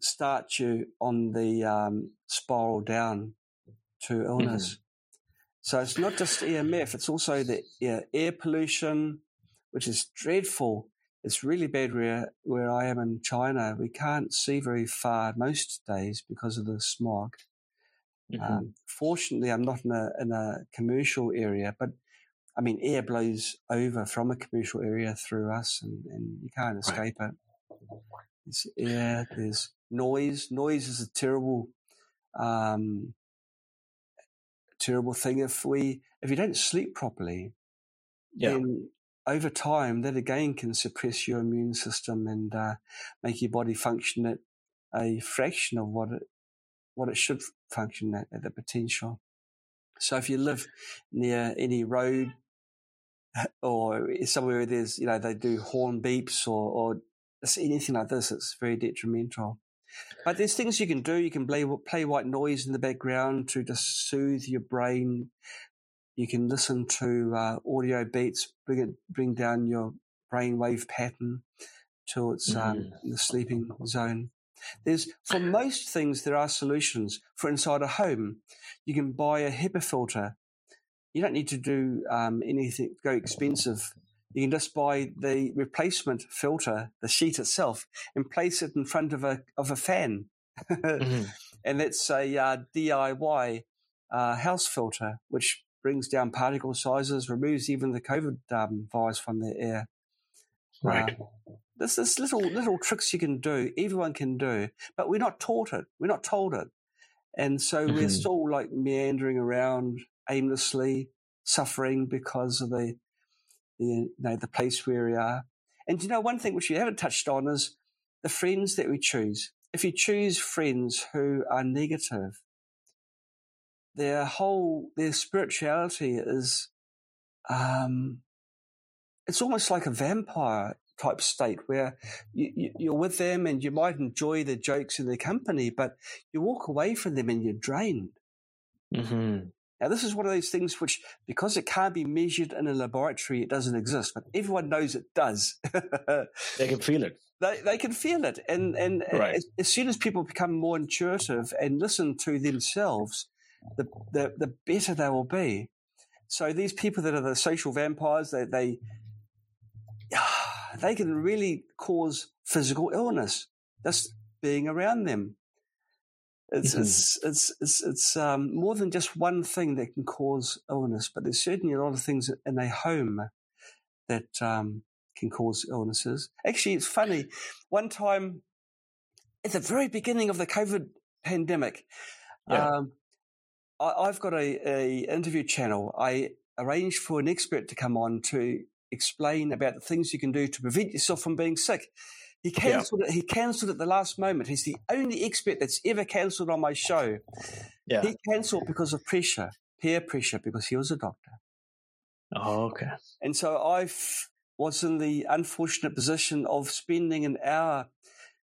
Speaker 1: start you on the um, spiral down to illness. Mm-hmm. So it's not just EMF, it's also the yeah, air pollution, which is dreadful. It's really bad where, where I am in China. We can't see very far most days because of the smog. Mm-hmm. Um, fortunately, I'm not in a, in a commercial area, but I mean, air blows over from a commercial area through us and, and you can't escape right. it. There's air, there's noise. Noise is a terrible, um, terrible thing. If we, if you don't sleep properly, yeah. then over time that again can suppress your immune system and uh, make your body function at a fraction of what it what it should function at, at the potential. So if you live near any road *laughs* or somewhere where there's, you know, they do horn beeps or, or anything like this, it's very detrimental. But there's things you can do. You can play, play white noise in the background to just soothe your brain. You can listen to uh, audio beats, bring it, bring down your brainwave pattern till it's um, mm. in the sleeping zone. There's for most things there are solutions. For inside a home, you can buy a HEPA filter. You don't need to do um, anything go expensive you can just buy the replacement filter, the sheet itself, and place it in front of a of a fan, *laughs* mm-hmm. and it's a uh, DIY uh, house filter which brings down particle sizes, removes even the COVID um, virus from the air.
Speaker 3: Right.
Speaker 1: Uh, there's this little little tricks you can do. Everyone can do, but we're not taught it. We're not told it, and so mm-hmm. we're still like meandering around aimlessly, suffering because of the the, you know, the place where we are. And you know, one thing which you haven't touched on is the friends that we choose. If you choose friends who are negative, their whole their spirituality is um, it's almost like a vampire type state where you, you, are with them and you might enjoy the jokes in their company, but you walk away from them and you're drained.
Speaker 3: Mm-hmm.
Speaker 1: Now, this is one of those things which, because it can't be measured in a laboratory, it doesn't exist, but everyone knows it does.
Speaker 3: they can feel it. *laughs*
Speaker 1: They, they can feel it. And, and right. as, as, soon as people become more intuitive and listen to themselves, the, the, the better they will be. So these people that are the social vampires, they, they, *sighs* they can really cause physical illness just being around them. It's, mm-hmm. it's, it's, it's, it's, um, more than just one thing that can cause illness, but there's certainly a lot of things in a home that um, can cause illnesses. Actually, it's funny. One time, at the very beginning of the COVID pandemic, yeah. um, I, have got a, a interview channel. I arranged for an expert to come on to explain about the things you can do to prevent yourself from being sick. He cancelled yeah. it. He cancelled at the last moment. He's the only expert that's ever cancelled on my show.
Speaker 3: Yeah.
Speaker 1: He cancelled because of pressure, peer pressure, because he was a doctor.
Speaker 3: Oh, okay.
Speaker 1: And so I was in the unfortunate position of spending an hour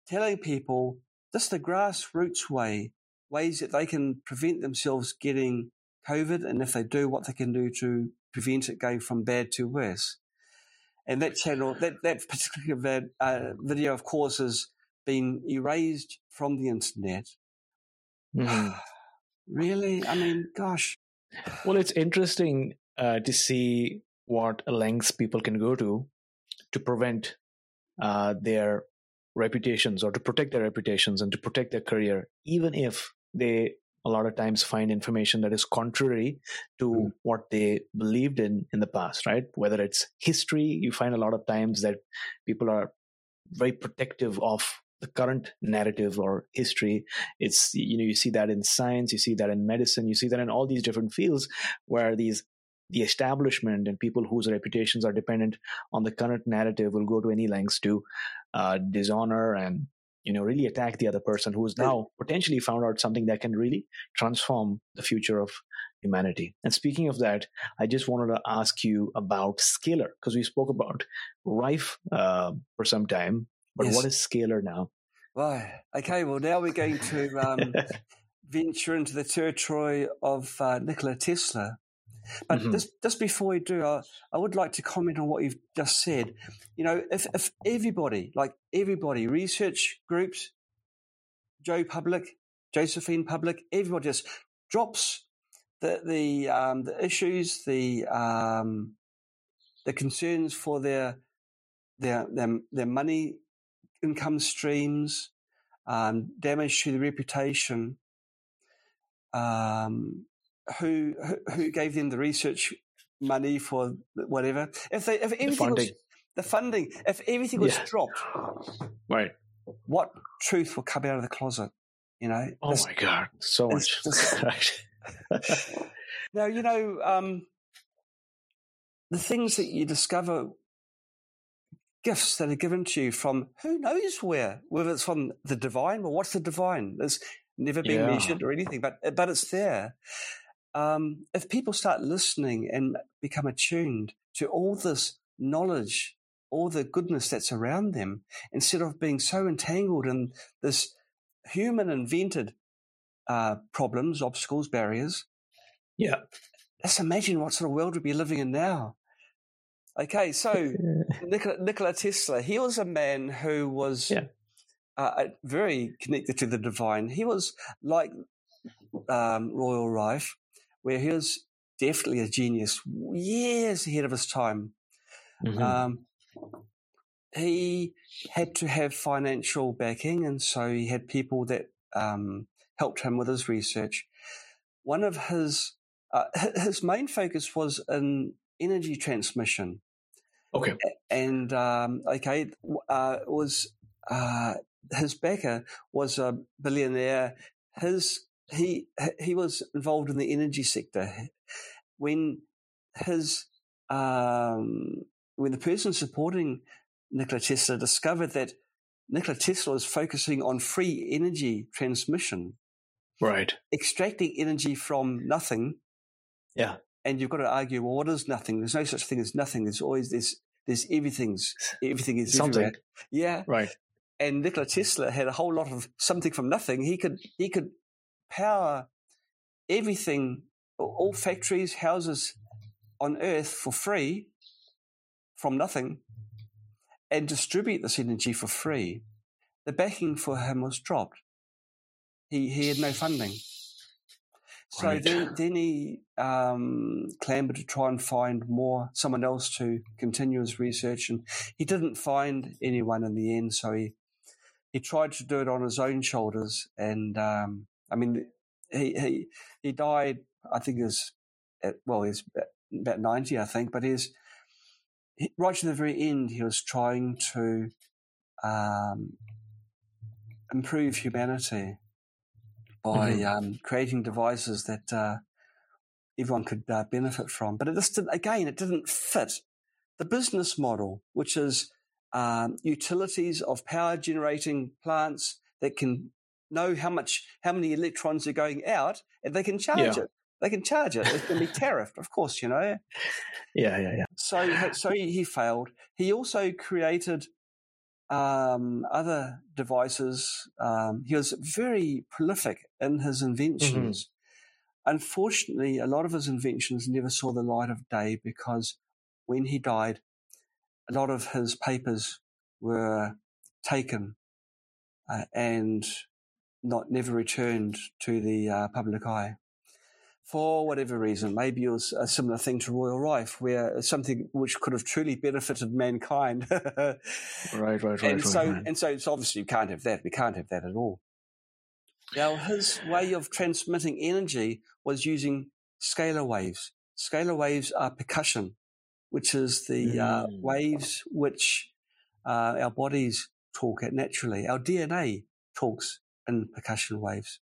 Speaker 1: telling people just the grassroots way, ways that they can prevent themselves getting COVID, and if they do, what they can do to prevent it going from bad to worse. And that channel, that, that particular uh, video, of course, has been erased from the internet.
Speaker 3: Mm. *sighs*
Speaker 1: really? I mean, gosh.
Speaker 3: Well, it's interesting uh, to see what lengths people can go to to prevent uh, their reputations or to protect their reputations and to protect their career, even if they a lot of times find information that is contrary to mm. what they believed in in the past, right? Whether it's history, you find a lot of times that people are very protective of the current narrative or history it's you know you see that in science you see that in medicine you see that in all these different fields where these the establishment and people whose reputations are dependent on the current narrative will go to any lengths to uh, dishonor and you know really attack the other person who has now potentially found out something that can really transform the future of humanity. And speaking of that i just wanted to ask you about scalar because we spoke about rife uh, for some time but yes. what is scalar now?
Speaker 1: Right okay well now we're going to um, *laughs* venture into the territory of uh, nikola tesla but mm-hmm. just, just before we do, I, I would like to comment on what you've just said. You know, if, if everybody, like everybody, research groups, Joe Public, Josephine Public, everybody just drops the the um, the issues, the um, the concerns for their their their, their money income streams, um, damage to the reputation, um, who who gave them the research money for whatever. If they if everything the funding. was the funding, if everything was yeah. dropped,
Speaker 3: right?
Speaker 1: What truth will come out of the closet? You know.
Speaker 3: Oh this, my god, so much. *laughs*
Speaker 1: now you know um, the things that you discover. Gifts that are given to you from who knows where, whether it's from the divine. Well, what's the divine? There's never been yeah. measured or anything, but but it's there um, if people start listening and become attuned to all this knowledge, all the goodness that's around them, instead of being so entangled in this human invented uh, problems, obstacles, barriers.
Speaker 3: Yeah.
Speaker 1: Let's imagine what sort of world we'd be living in now. Okay, so *laughs* Nikola, Nikola, Tesla, he was a man who was yeah. uh, very connected to the divine. He was like um, Royal Rife, where he was definitely a genius, years ahead of his time. Mm-hmm. Um, he had to have financial backing, and so he had people that um, helped him with his research. One of his uh, his main focus was in energy transmission.
Speaker 3: Okay,
Speaker 1: and um, okay, uh, was uh, his backer was a billionaire. His he he was involved in the energy sector when his um, when the person supporting Nikola Tesla discovered that Nikola Tesla was focusing on free energy transmission,
Speaker 3: right?
Speaker 1: Extracting energy from nothing.
Speaker 3: Yeah.
Speaker 1: And you've got to argue, well, what is nothing? There's no such thing as nothing. There's always there's there's everything's everything is
Speaker 3: something.
Speaker 1: Everywhere. Yeah.
Speaker 3: Right.
Speaker 1: And Nikola Tesla had a whole lot of something from nothing. He could he could power everything, all factories, houses on earth for free from nothing and distribute this energy for free, the backing for him was dropped. He, he had no funding. So right. then, then he um, clambered to try and find more, someone else to continue his research, and he didn't find anyone in the end. So he he tried to do it on his own shoulders, and um, I mean, he he he died. I think he was at, well, he's about ninety, I think, but he's he, right to the very end. He was trying to um, improve humanity by mm-hmm. um, creating devices that uh, everyone could uh, benefit from. But it just didn't, again, it didn't fit the business model, which is um, utilities of power generating plants that can know how much, how many electrons are going out, and they can charge yeah. it. They can charge it. It's going to be tariffed, of course, you know. *laughs*
Speaker 3: Yeah, yeah, yeah.
Speaker 1: So, so he failed. He also created um, other devices. Um, he was very prolific in his inventions. Mm-hmm. Unfortunately, a lot of his inventions never saw the light of day because when he died, a lot of his papers were taken uh, and not never returned to the uh, public eye for whatever reason. Maybe it was a similar thing to Royal Rife, where something which could have truly benefited mankind. *laughs*
Speaker 3: right, right, right.
Speaker 1: And
Speaker 3: right,
Speaker 1: so,
Speaker 3: right.
Speaker 1: and so, it's obviously you can't have that. We can't have that at all. Now, his way of transmitting energy was using scalar waves. Scalar waves are percussion, which is the uh, mm. uh, waves which uh, our bodies talk at naturally. Our DNA talks in percussion waves.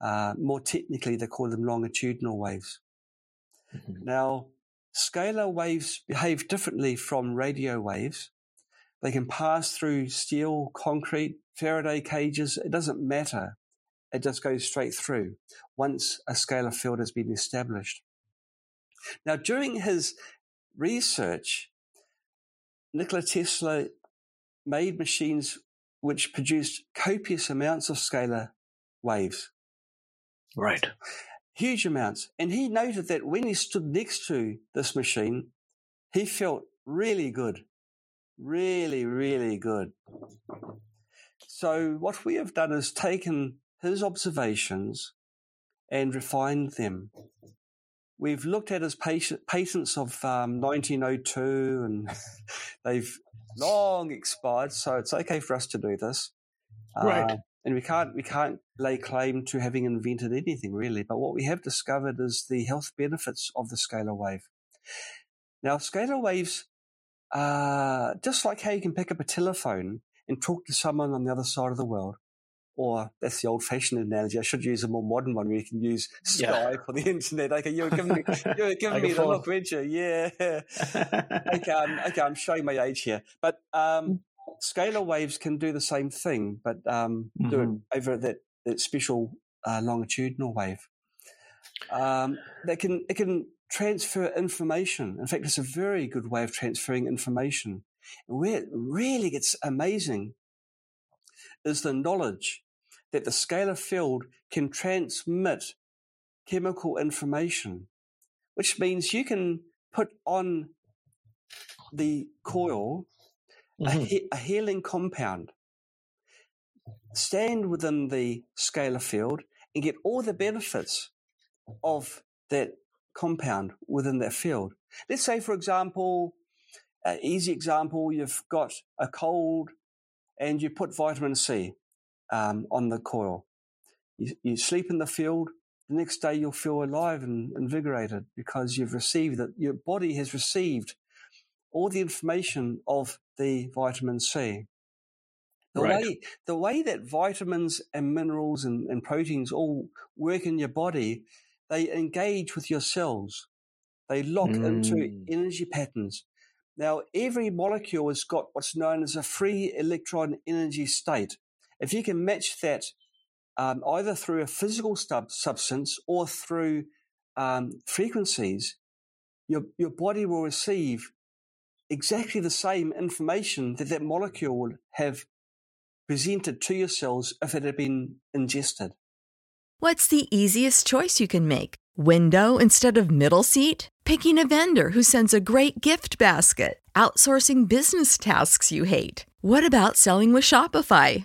Speaker 1: Uh, more technically, they call them longitudinal waves. Mm-hmm. Now, scalar waves behave differently from radio waves. They can pass through steel, concrete, Faraday cages. It doesn't matter. It just goes straight through once a scalar field has been established. Now, during his research, Nikola Tesla made machines which produced copious amounts of scalar waves.
Speaker 3: Right.
Speaker 1: Huge amounts. And he noted that when he stood next to this machine, he felt really good. Really, really good. So, what we have done is taken his observations and refined them. We've looked at his patents of um, 1902 and *laughs* they've long expired, so it's okay for us to do this.
Speaker 3: Right. Uh,
Speaker 1: and we can't we can't lay claim to having invented anything really. But what we have discovered is the health benefits of the scalar wave. Now, scalar waves, uh, just like how you can pick up a telephone and talk to someone on the other side of the world, or that's the old-fashioned analogy. I should use a more modern one where you can use Skype yeah. or the *laughs* internet. Okay, you were giving me, *laughs* you were giving me the look, weren't you? Yeah. *laughs* okay, I'm, okay, I'm showing my age here, but um, scalar waves can do the same thing, but um, mm-hmm. do it mm-hmm. over that, that special uh, longitudinal wave. Um, that can it can transfer information. In fact, it's a very good way of transferring information. And where it really gets amazing is the knowledge that the scalar field can transmit chemical information, which means you can put on the coil mm-hmm. a, he- a healing compound, stand within the scalar field and get all the benefits of that compound within that field. Let's say, for example, an easy example, you've got a cold and you put vitamin C um, on the coil. You, you, sleep in the field. The next day you'll feel alive and invigorated because you've received that. Your body has received all the information of the vitamin C. The right. way the way that vitamins and minerals and, and proteins all work in your body, they engage with your cells. They lock mm. into energy patterns. Now, every molecule has got what's known as a free electron energy state. If you can match that um, either through a physical sub- substance or through um, frequencies, your, your body will receive exactly the same information that that molecule would have presented to your cells if it had been ingested.
Speaker 4: What's the easiest choice you can make? Window instead of middle seat? Picking a vendor who sends a great gift basket? Outsourcing business tasks you hate? What about selling with Shopify?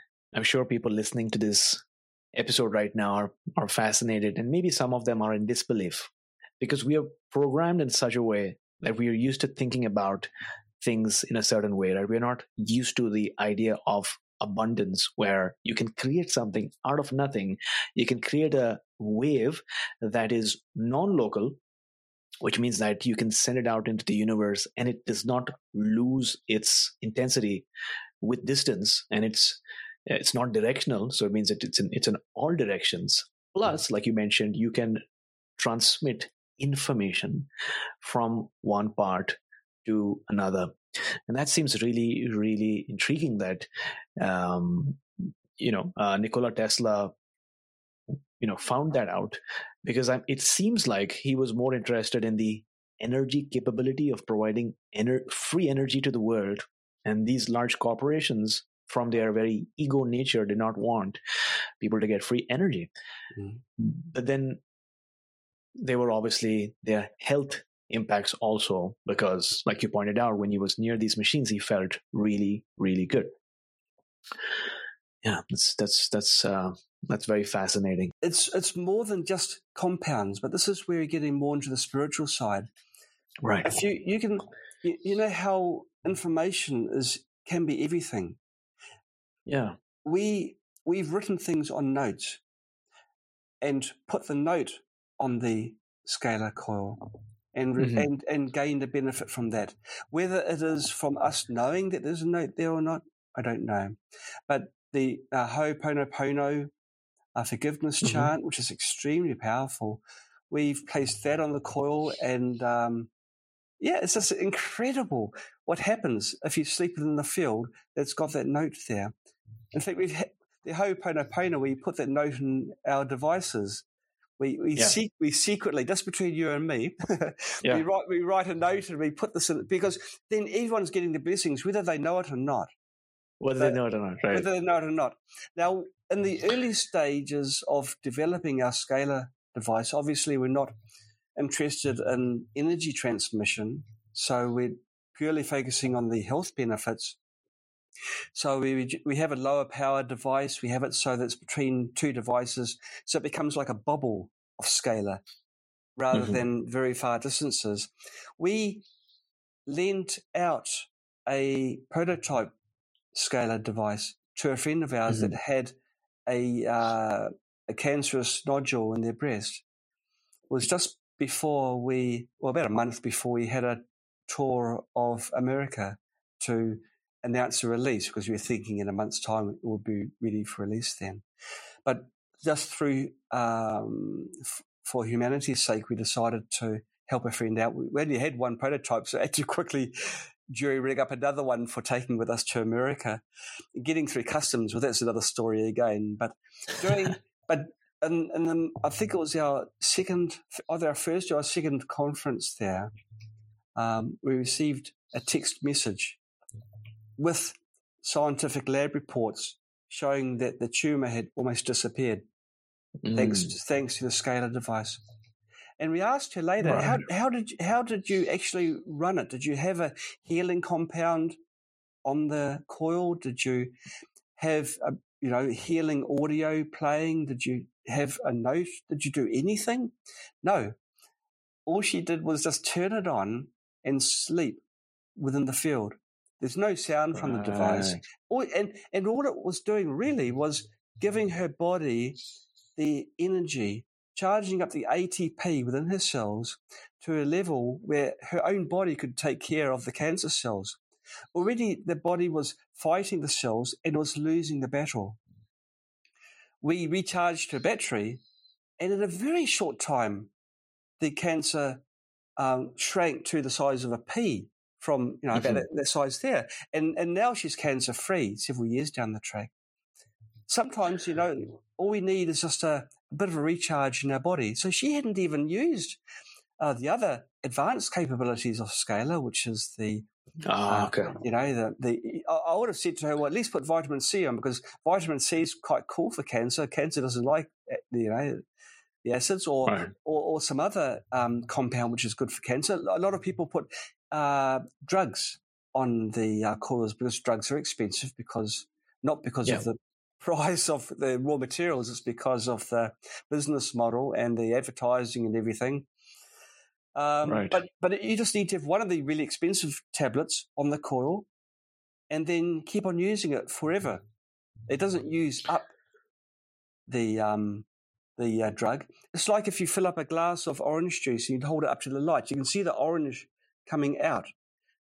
Speaker 3: I'm sure people listening to this episode right now are, are fascinated, and maybe some of them are in disbelief because we are programmed in such a way that we are used to thinking about things in a certain way, right? We're not used to the idea of abundance where you can create something out of nothing. You can create a wave that is non local, which means that you can send it out into the universe and it does not lose its intensity with distance and it's it's not directional so it means that it's in it's in all directions. Plus like you mentioned you can transmit information from one part to another. And that seems really really intriguing that um, you know uh, nikola tesla you know found that out because I'm, it seems like he was more interested in the energy capability of providing ener- free energy to the world and these large corporations from their very ego nature did not want people to get free energy. Mm-hmm. but then they were obviously their health impacts also because like you pointed out when he was near these machines he felt really really good. Yeah that's that's that's uh, that's very fascinating.
Speaker 1: It's it's more than just compounds but this is where you're getting more into the spiritual side.
Speaker 3: Right.
Speaker 1: If you you can you, you know how information is can be everything
Speaker 3: yeah
Speaker 1: we we've written things on notes and put the note on the scalar coil and, mm-hmm. and, and gained a benefit from that. Whether it is from us knowing that there's a note there or not, I don't know. But the uh, Ho'oponopono uh, forgiveness mm-hmm. chant, which is extremely powerful, we've placed that on the coil and um, yeah, it's just incredible what happens if you sleep in the field that's got that note there. In fact, we've had the Ho'oponopono, we put that note in our devices we we, yeah. se- we secretly, just between you and me, *laughs* yeah. we write we write a note and we put this in because then everyone's getting the blessings, whether they know it or not.
Speaker 3: Whether but, they know it or not, right?
Speaker 1: Whether they know it or not. Now, in the early stages of developing our scalar device, obviously we're not interested in energy transmission, so we're purely focusing on the health benefits so we we have a lower power device. We have it so that it's between two devices, so it becomes like a bubble of scalar rather mm-hmm. than very far distances. We lent out a prototype scalar device to a friend of ours mm-hmm. that had a uh, a cancerous nodule in their breast. It was just before we, well, about a month before we had a tour of America to announce a release because we were thinking in a month's time it would be ready for release then. But just through, um, f- for humanity's sake, we decided to help a friend out. We only had one prototype, so I had to quickly jury rig up another one for taking with us to America. Getting through customs, well, that's another story again. But during, *laughs* but and and then I think it was our second, either our first or our second conference there. Um, we received a text message with scientific lab reports showing that the tumor had almost disappeared mm. thanks to, thanks to the scalar device. And we asked her later, right. how, how did you, how did you actually run it? Did you have a healing compound on the coil? Did you have a you know healing audio playing? Did you have a note? Did you do anything? No. All she did was just turn it on and sleep within the field. There's no sound from the device. All, and, and all it was doing really was giving her body the energy, charging up the ATP within her cells to a level where her own body could take care of the cancer cells. Already the body was fighting the cells and was losing the battle. We recharged her battery, and in a very short time, the cancer um, shrank to the size of a pea from you know mm-hmm. that, that size there, and and now she's cancer free several years down the track. Sometimes you know all we need is just a, a bit of a recharge in our body. So she hadn't even used uh, the other advanced capabilities of Scalar, which is the
Speaker 3: Oh, okay.
Speaker 1: Uh, you know, the, the I would have said to her, well, at least put vitamin C on because vitamin C is quite cool for cancer. Cancer doesn't like, eh, you know, the acids or, right. or, or, some other um, compound which is good for cancer. A lot of people put uh, drugs on the uh, coils because drugs are expensive because not because yeah. of the *laughs* price of the raw materials, it's because of the business model and the advertising and everything. Um, right. But but you just need to have one of the really expensive tablets on the coil, and then keep on using it forever. It doesn't use up the um, the uh, drug. It's like if you fill up a glass of orange juice and you hold it up to the light, you can see the orange coming out.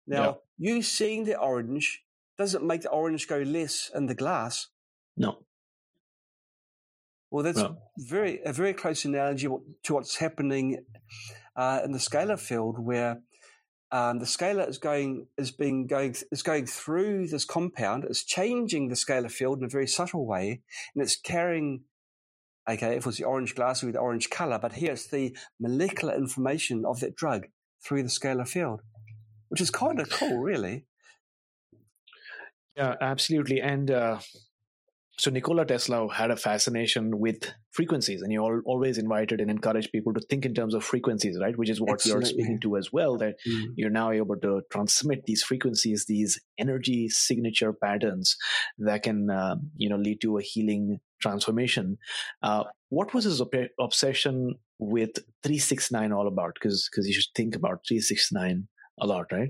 Speaker 1: Now, yeah. you seeing the orange doesn't make the orange go less in the glass.
Speaker 3: No.
Speaker 1: Well, that's no. very a very close analogy to what's happening uh, in the scalar field, where um, the scalar is going is being going is going through this compound. It's changing the scalar field in a very subtle way, and it's carrying. Okay, if it was the orange glass with the orange color, but here it's the molecular information of that drug through the scalar field, which is kind of cool, really.
Speaker 3: Yeah, absolutely. And uh, so Nikola Tesla had a fascination with frequencies, and he always invited and encouraged people to think in terms of frequencies, right? Which is what Absolutely. you're speaking to as well. That mm. you're now able to transmit these frequencies, these energy signature patterns that can, uh, you know, lead to a healing transformation. Uh, what was his op- obsession with 369 all about? Because because you should think about 369 a lot, right?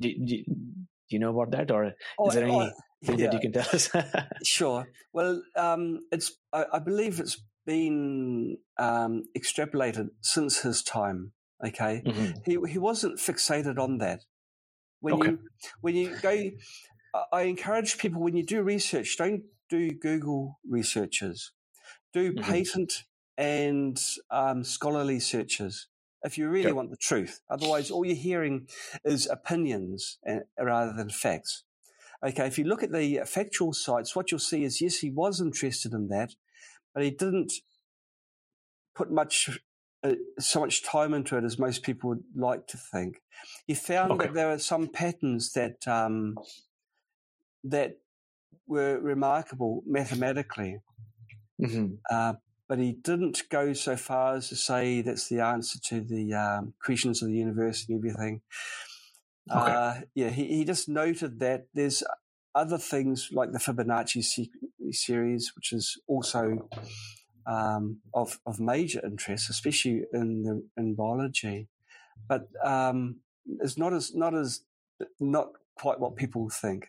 Speaker 3: Do, do, do you know about that, or oh, is there any? Oh, yeah. that you can tell us? *laughs*
Speaker 1: sure. Well, um, it's I, I, believe it's been um, extrapolated since his time. Okay, mm-hmm. he he wasn't fixated on that. When okay. you when you go, I encourage people when you do research, don't do Google researches, do mm-hmm. patent and um, scholarly searches if you really yep. want the truth. Otherwise, all you're hearing is opinions uh, rather than facts. Okay, if you look at the factual sites, what you'll see is yes, he was interested in that, but he didn't put much uh, so much time into it as most people would like to think. He found okay. that there are some patterns that um, that were remarkable mathematically, mm-hmm. uh, but he didn't go so far as to say that's the answer to the um, questions of the universe and everything. Okay. Uh, yeah, he, he just noted that there's other things like the Fibonacci series, which is also um, of of major interest, especially in the in biology, but um, it's not as not as not quite what people think.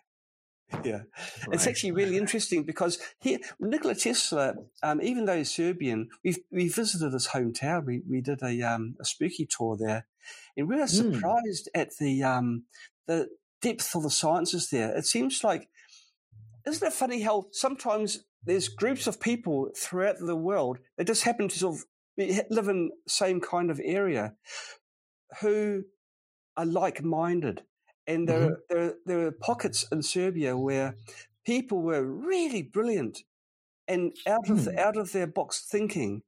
Speaker 1: Yeah, right. it's actually really interesting because here Nikola Tesla, um, even though he's Serbian, we we visited his hometown. We we did a um, a spooky tour there, and we were hmm. surprised mm. at the um, the depth of the sciences there. It seems like, isn't it funny how sometimes there's groups of people throughout the world that just happen to sort of live in the same kind of area who are like minded. And there, mm-hmm. are, there, there are pockets in Serbia where people were really brilliant and out of hmm. out of their box thinking,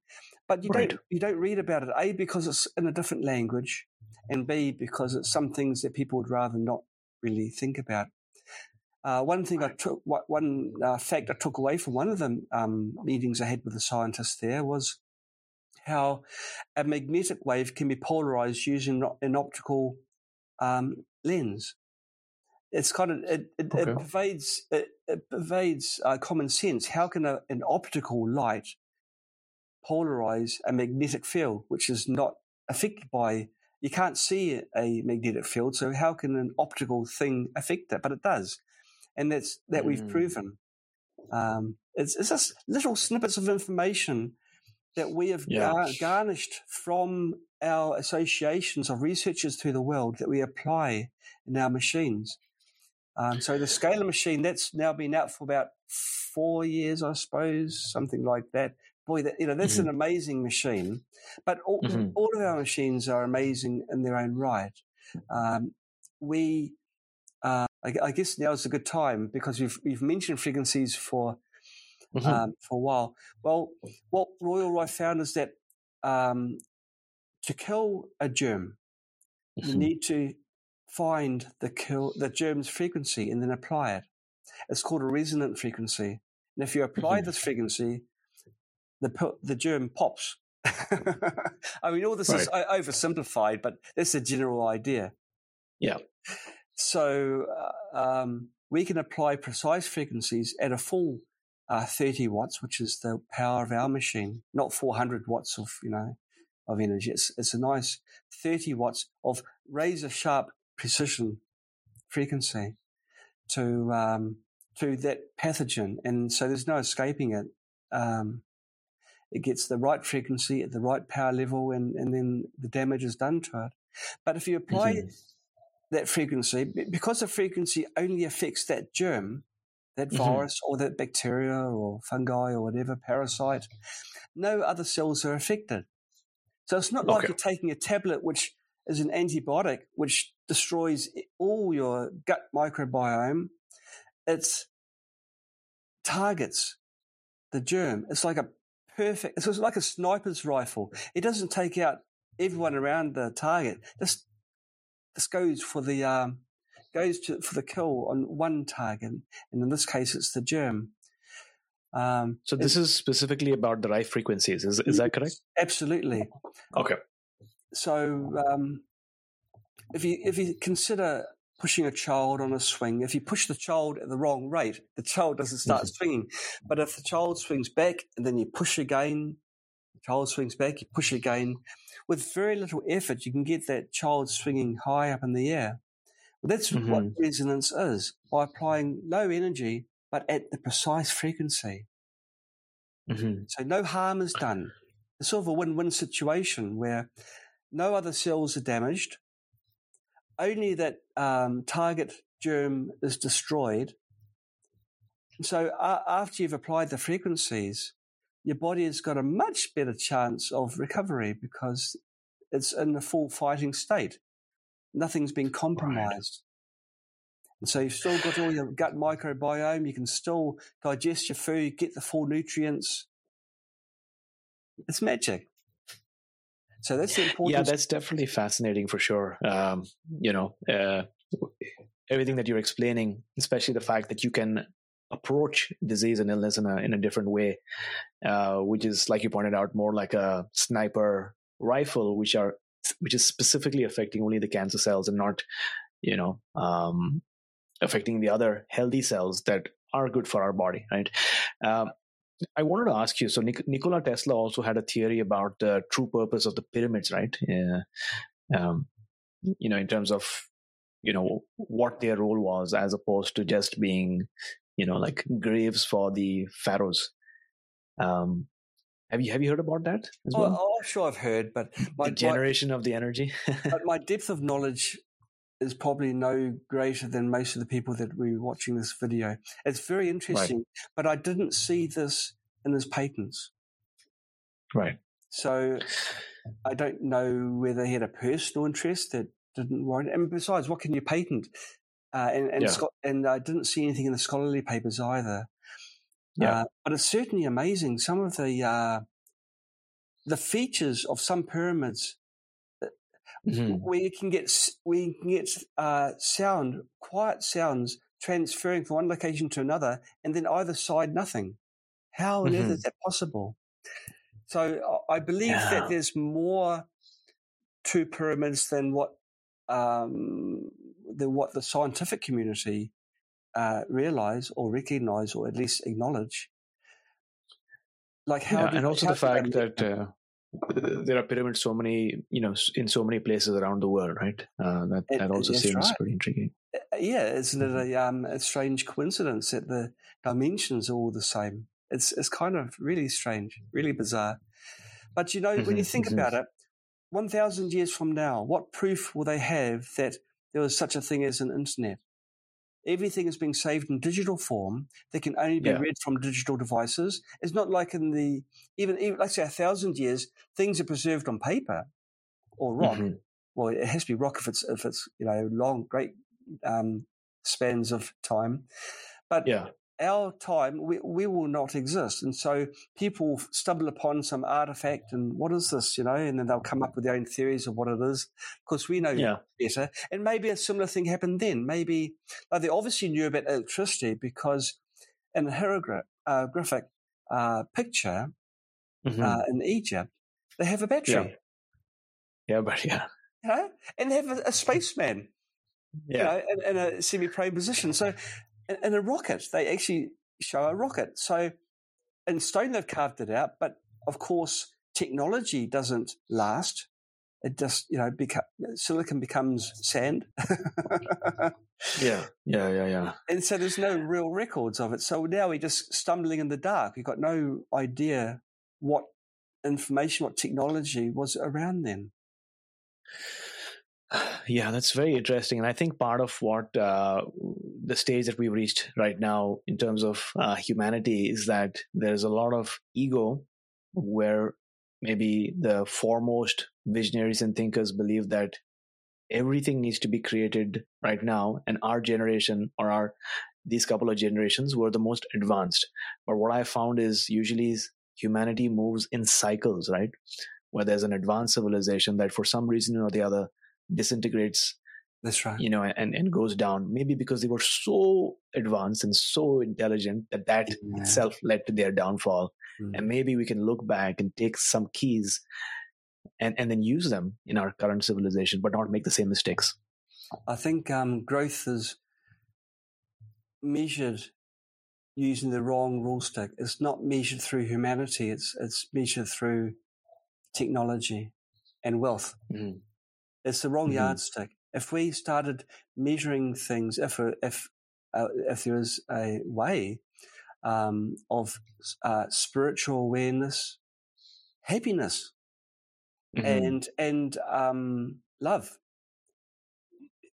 Speaker 1: but you right. don't you don't read about it. A because it's in a different language, and B because it's some things that people would rather not really think about. Uh, one thing I took, one uh, fact I took away from one of the um, meetings I had with the scientists there was how a magnetic wave can be polarized using an optical um, lens. It's kind of it, it, okay. it pervades it, it pervades uh, common sense. How can a, an optical light polarize a magnetic field, which is not affected by you can't see a magnetic field, so how can an optical thing affect it? But it does, and that's that mm. we've proven. Um, it's, it's just little snippets of information that we have yeah. gar- garnished from our associations of researchers through the world that we apply in our machines. Um, so the scalar machine that's now been out for about four years, I suppose, something like that boy, that, you know, that's mm-hmm. an amazing machine. But all, mm-hmm. all, of our machines are amazing in their own right. Um, we, uh, I, I, guess now is a good time because we've we've mentioned frequencies for mm-hmm. um, for a while. Well, what Royal Rife found is that um, to kill a germ, you mm-hmm. need to find the kill the germ's frequency and then apply it. It's called a resonant frequency. And if you apply mm-hmm. this frequency, the the germ pops. *laughs* I mean, all this right. is oversimplified, but that's the general idea.
Speaker 3: Yeah.
Speaker 1: So uh, um, we can apply precise frequencies at a full uh, 30 watts, which is the power of our machine, not 400 watts of you know of energy. It's it's a nice 30 watts of razor sharp precision frequency to um, to that pathogen, and so there's no escaping it. Um, it gets the right frequency at the right power level, and, and then the damage is done to it. But if you apply mm-hmm. that frequency, because the frequency only affects that germ, that mm-hmm. virus or that bacteria or fungi or whatever parasite, no other cells are affected. So it's not like you're taking a tablet which is an antibiotic which destroys all your gut microbiome. It targets the germ. It's like a perfect, it's like a sniper's rifle. It doesn't take out everyone around the target. This, just goes for the, um, goes to, for the kill on one target. And in this case, it's the germ.
Speaker 3: Um, so this is specifically about the right frequencies. Is, is that correct?
Speaker 1: Absolutely.
Speaker 3: Okay.
Speaker 1: So um, if you if you consider pushing a child on a swing, if you push the child at the wrong rate, the child doesn't start mm-hmm. swinging. But if the child swings back and then you push again, the child swings back, you push again, with very little effort, you can get that child swinging high up in the air. That's mm-hmm. what resonance is by applying low energy, but at the precise frequency. Mm-hmm. So no harm is done. It's sort of a win-win situation where no other cells are damaged, only that um, target germ is destroyed. So uh, after you've applied the frequencies, your body has got a much better chance of recovery because it's in the full fighting state. Nothing's been compromised. Right. And so you've still got all your gut microbiome. You can still digest your food, get the full nutrients. It's magic. So that's the important.
Speaker 3: Yeah, that's definitely fascinating for sure. Um, you know, uh, everything that you're explaining, especially the fact that you can approach disease and illness in a in a different way, uh, which is like you pointed out, more like a sniper rifle, which are which is specifically affecting only the cancer cells and not, you know, um, affecting the other healthy cells that are good for our body, right? Um, I wanted to ask you. So Nik- Nikola Tesla also had a theory about the true purpose of the pyramids, right? Yeah. Um, you know, in terms of you know what their role was, as opposed to just being, you know, like graves for the pharaohs. Um, have you have you heard about that as
Speaker 1: well? Oh, oh sure, I've heard, but
Speaker 3: my, the generation my, of the energy.
Speaker 1: but my *laughs* depth of knowledge is probably no greater than most of the people that we were watching this video. It's very interesting, right. but I didn't see this in his patents.
Speaker 3: Right.
Speaker 1: So I don't know whether he had a personal interest that didn't warrant. And besides, what can you patent? Uh, and and, yeah. and I didn't see anything in the scholarly papers either. Yeah. Uh, but it's certainly amazing. Some of the uh, the features of some pyramids mm-hmm. where you can get we can get uh, sound, quiet sounds transferring from one location to another, and then either side nothing. How on mm-hmm. earth is that possible? So I believe yeah. that there's more to pyramids than what um, than what the scientific community uh, realize or recognize or at least acknowledge.
Speaker 3: Like how, yeah, and also the fact that uh, there are pyramids so many you know in so many places around the world right uh, that it, that also seems right. pretty intriguing
Speaker 1: uh, yeah isn't it mm-hmm. a, um, a strange coincidence that the dimensions are all the same it's it's kind of really strange really bizarre but you know mm-hmm, when you think mm-hmm. about it 1000 years from now what proof will they have that there was such a thing as an internet everything is being saved in digital form that can only be yeah. read from digital devices. It's not like in the even, even let's say a thousand years, things are preserved on paper or rock. Mm-hmm. Well, it has to be rock if it's if it's you know long, great um, spans of time. But
Speaker 3: yeah
Speaker 1: our time, we, we will not exist. And so people stumble upon some artifact and what is this, you know, and then they'll come up with their own theories of what it is because we know yeah. better. And maybe a similar thing happened then. Maybe like they obviously knew about electricity because in a hieroglyphic uh, picture mm-hmm. uh, in Egypt, they have a battery.
Speaker 3: Yeah, yeah but yeah.
Speaker 1: You know? And they have a, a spaceman. Yeah. You know, in, in a semi-prone position. So in a rocket. They actually show a rocket. So in stone, they've carved it out, but of course, technology doesn't last. It just, you know, beca- silicon becomes sand.
Speaker 3: yeah, yeah, yeah, yeah.
Speaker 1: And so there's no real records of it. So now we're just stumbling in the dark. We've got no idea what information, what technology was around then. *sighs*
Speaker 3: Yeah, that's very interesting. And I think part of what uh, the stage that we've reached right now in terms of uh, humanity is that there's a lot of ego where maybe the foremost visionaries and thinkers believe that everything needs to be created right now and our generation or our these couple of generations were the most advanced. But what i found is usually humanity moves in cycles right? Where there's an advanced civilization that for some reason or the other disintegrates
Speaker 1: that's right
Speaker 3: you know and and goes down maybe because they were so advanced and so intelligent that that yeah. itself led to their downfall mm. and maybe we can look back and take some keys and and then use them in our current civilization but not make the same mistakes
Speaker 1: i think um, growth is measured using the wrong rule stick it's not measured through humanity it's it's measured through technology and wealth mm. it's the wrong mm-hmm. yardstick if we started measuring things, if if uh, if there is a way um, of uh, spiritual awareness, happiness, mm-hmm. and and um, love,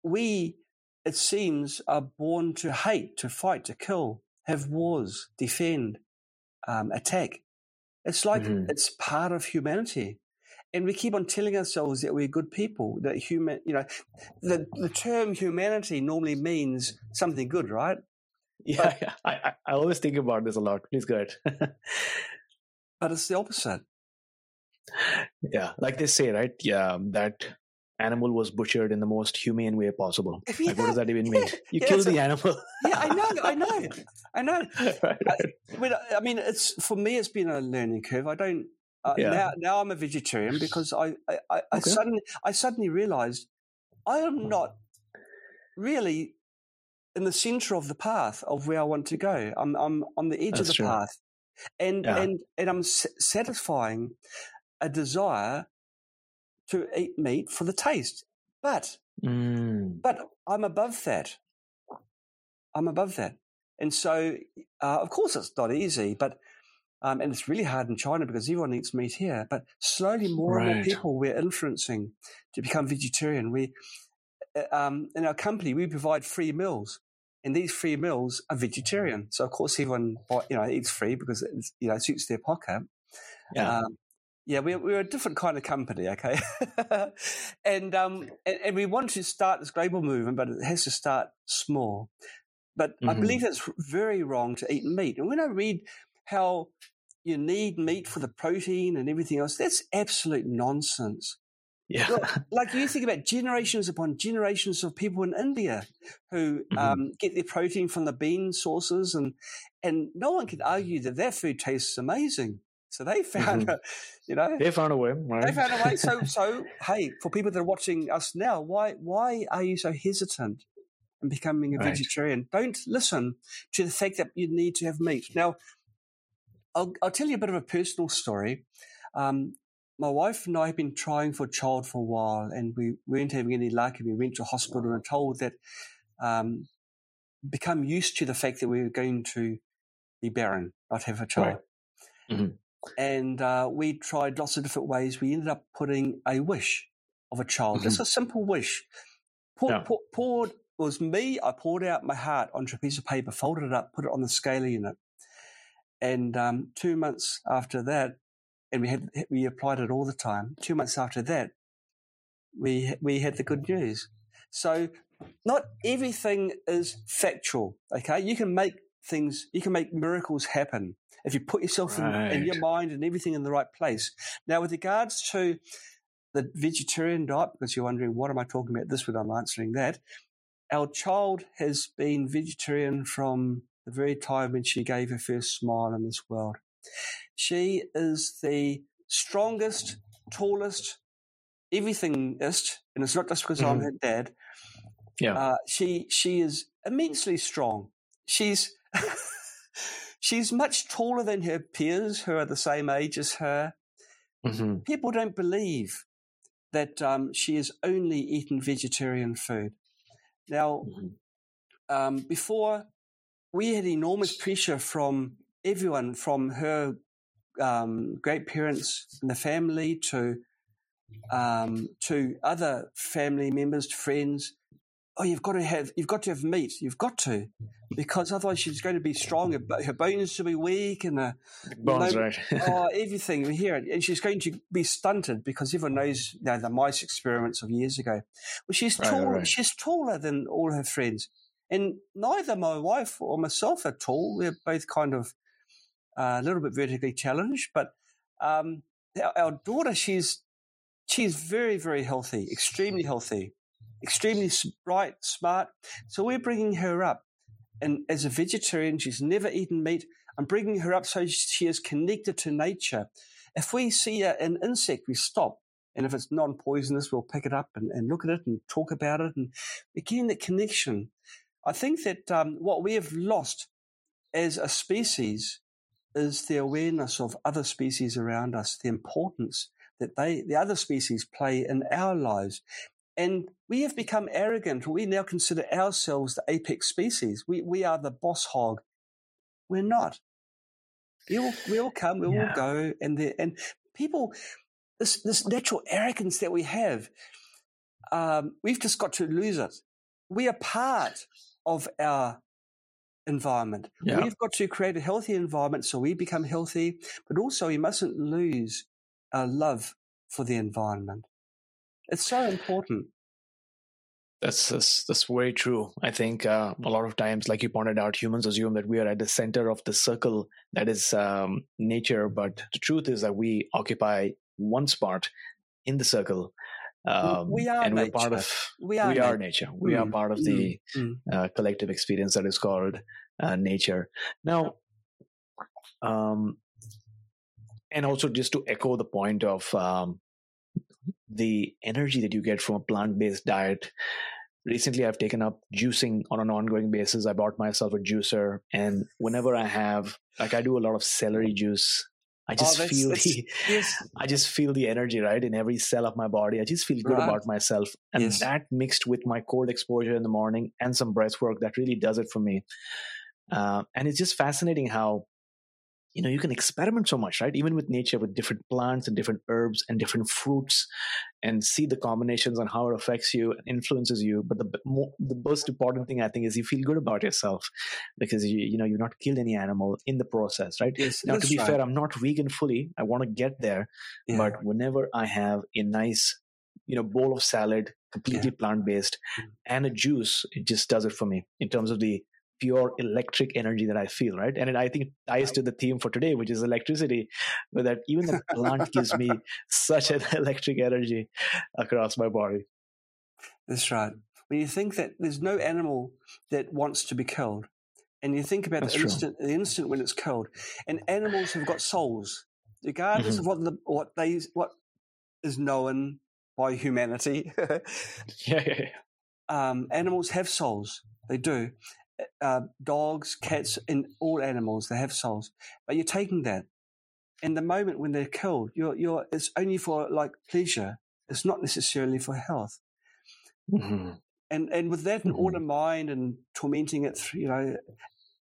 Speaker 1: we it seems are born to hate, to fight, to kill, have wars, defend, um, attack. It's like mm-hmm. it's part of humanity and we keep on telling ourselves that we're good people. That human, you know, the the term humanity normally means something good, right?
Speaker 3: Yeah, but, yeah. I, I always think about this a lot. Please go ahead. *laughs*
Speaker 1: but it's the opposite.
Speaker 3: Yeah, like they say, right? Yeah, um, that animal was butchered in the most humane way possible. Yeah, like, what does that even mean? *laughs* You yeah, kill the a, animal. *laughs*
Speaker 1: yeah, I know, I know, I know. right, right. I, I mean, it's for me, it's been a learning curve. I don't uh, yeah. Now, now I'm a vegetarian because I, I, I, okay. I suddenly, I suddenly realized I am not really in the center of the path of where I want to go. I'm, I'm on the edge That's of the true. path, and yeah. and and I'm s- satisfying a desire to eat meat for the taste, but mm. but I'm above that. I'm above that, and so uh, of course it's not easy, but um, and it's really hard in China because everyone eats meat here. But slowly, more right. and more people we're influencing to become vegetarian. We, uh, um, in our company, we provide free meals, and these free meals are vegetarian. So of course, everyone you know eats free because it you know suits their pocket. Yeah. Um, yeah, we're, we're a different kind of company, okay? *laughs* and, um, and, and we want to start this global movement, but it has to start small. But mm-hmm. I believe it's very wrong to eat meat. And when I read how you need meat for the protein and everything else. That's absolute nonsense.
Speaker 3: Yeah. *laughs*
Speaker 1: like you think about generations upon generations of people in India who mm-hmm. um, get their protein from the bean sources, and and no one can argue that their food tastes amazing. So they found, mm-hmm. a, you know,
Speaker 3: they found a way. Right?
Speaker 1: They found a way. So, *laughs* so hey, for people that are watching us now, why why are you so hesitant in becoming a right. vegetarian? Don't listen to the fact that you need to have meat. Now, I'll, I'll tell you a bit of a personal story. Um, my wife and I have been trying for a child for a while, and we weren't having any luck. And we went to hospital and were told that um, become used to the fact that we were going to be barren, not have a child. Right. Mm-hmm. And uh, we tried lots of different ways. We ended up putting a wish of a child, mm-hmm. just a simple wish. Pour, yeah. pour, poured, it was me. I poured out my heart onto a piece of paper, folded it up, put it on the scalar unit, and um, two months after that, and we had we applied it all the time. Two months after that, we we had the good news. So not everything is factual. Okay, you can make things, you can make miracles happen if you put yourself right. in, in, your mind and everything in the right place. Now, with regards to the vegetarian diet, because you're wondering what am I talking about this when I'm answering that, our child has been vegetarian from the very time when she gave her first smile in this world. She is the strongest, tallest, everythingist, and it's not just because mm-hmm. I'm her dad. Yeah, uh, she she is immensely strong. She's *laughs* she's much taller than her peers who are the same age as her. Mm-hmm. People don't believe that um, she has only eaten vegetarian food. Now, mm-hmm. um, before we had enormous pressure from everyone, from her um, great parents and the family to um, to other family members, to friends, oh, you've got to have, you've got to have meat. You've got to, because otherwise she's going to be strong. Her, her bones will be weak and her,
Speaker 3: Bones, right? *laughs*
Speaker 1: oh, everything we hear it. And she's going to be stunted because everyone knows you know, the mice experiments of years ago. Well, she's
Speaker 3: Right,
Speaker 1: tall,
Speaker 3: right.
Speaker 1: she's taller than all her friends. And neither my wife or myself are tall. We're both kind of uh, a little bit vertically challenged, but um, our, our daughter, she's she's very, very healthy, extremely healthy, extremely bright, smart. So we're bringing her up, and as a vegetarian, she's never eaten meat. I'm bringing her up so she is connected to nature. If we see a, an insect, we stop. And if it's non-poisonous, we'll pick it up and, and look at it and talk about it. And again, that connection. I think that um, what we have lost as a species is the awareness of other species around us, the importance that they, the other species play in our lives. And we have become arrogant. We now consider ourselves the apex species. We, we are the boss hog. We're not. We all, we all come, we
Speaker 3: Yeah.
Speaker 1: all go, and the, and people, this this natural arrogance that we have, um, we've just got to lose it. We are part of our environment.
Speaker 3: Yeah.
Speaker 1: We've got to create a healthy environment so we become healthy, but also we mustn't lose our love for the environment. It's so important.
Speaker 3: That's, that's that's very true. I think uh, a lot of times, like you pointed out, humans assume that we are at the center of the circle that is um, nature, but the truth is that we occupy one spot in the circle. Um,
Speaker 1: we are
Speaker 3: and we're part of
Speaker 1: We are
Speaker 3: we are
Speaker 1: nature.
Speaker 3: nature. We are
Speaker 1: Mm,
Speaker 3: part of the
Speaker 1: mm.
Speaker 3: uh, collective experience that is called uh, nature. Now, um, and also just to echo the point of um, the energy that you get from a plant-based diet. Recently, I've taken up juicing on an ongoing basis. I bought myself a juicer, and whenever I have, like, I do a lot of celery juice. I just
Speaker 1: Oh, *laughs* that's-
Speaker 3: feel
Speaker 1: that's-
Speaker 3: the,
Speaker 1: yes.
Speaker 3: I just feel the energy right in every cell of my body. I just feel good
Speaker 1: Right.
Speaker 3: about myself, and
Speaker 1: Yes.
Speaker 3: that mixed with my cold exposure in the morning and some breath work that really does it for me. Uh, and it's just fascinating how you know you can experiment so much, right? Even with nature, with different plants and different herbs and different fruits, and see the combinations and how it affects you and influences you. But the b- mo- the most important thing I think is you feel good about yourself because you you know you've not killed any animal in the process, right?
Speaker 1: Yes,
Speaker 3: Now, to be
Speaker 1: right.
Speaker 3: fair, I'm not vegan fully. I want to get there,
Speaker 1: Yeah.
Speaker 3: but whenever I have a nice, you know, bowl of salad, completely plant based,
Speaker 1: Mm.
Speaker 3: and a juice, it just does it for me in terms of the pure electric energy that I feel, right? And it, I think it ties to the theme for today, which is electricity, but that even the plant *laughs* gives me such an *laughs* electric energy across my body.
Speaker 1: That's right. When you think that there's no animal that wants to be killed, and you think about the instant, the instant when it's killed, and animals have got souls, regardless
Speaker 3: Mm-hmm.
Speaker 1: of what the what they what is known by humanity. *laughs*
Speaker 3: Yeah, yeah, yeah.
Speaker 1: um, animals have souls. They do. Uh, dogs, cats, and all animals they have souls. But you're taking that, In the moment when they're killed, you're you're it's only for like pleasure. It's not necessarily for health.
Speaker 3: Mhm.
Speaker 1: and and with that in
Speaker 3: Mhm.
Speaker 1: order mind and tormenting it, through, you know,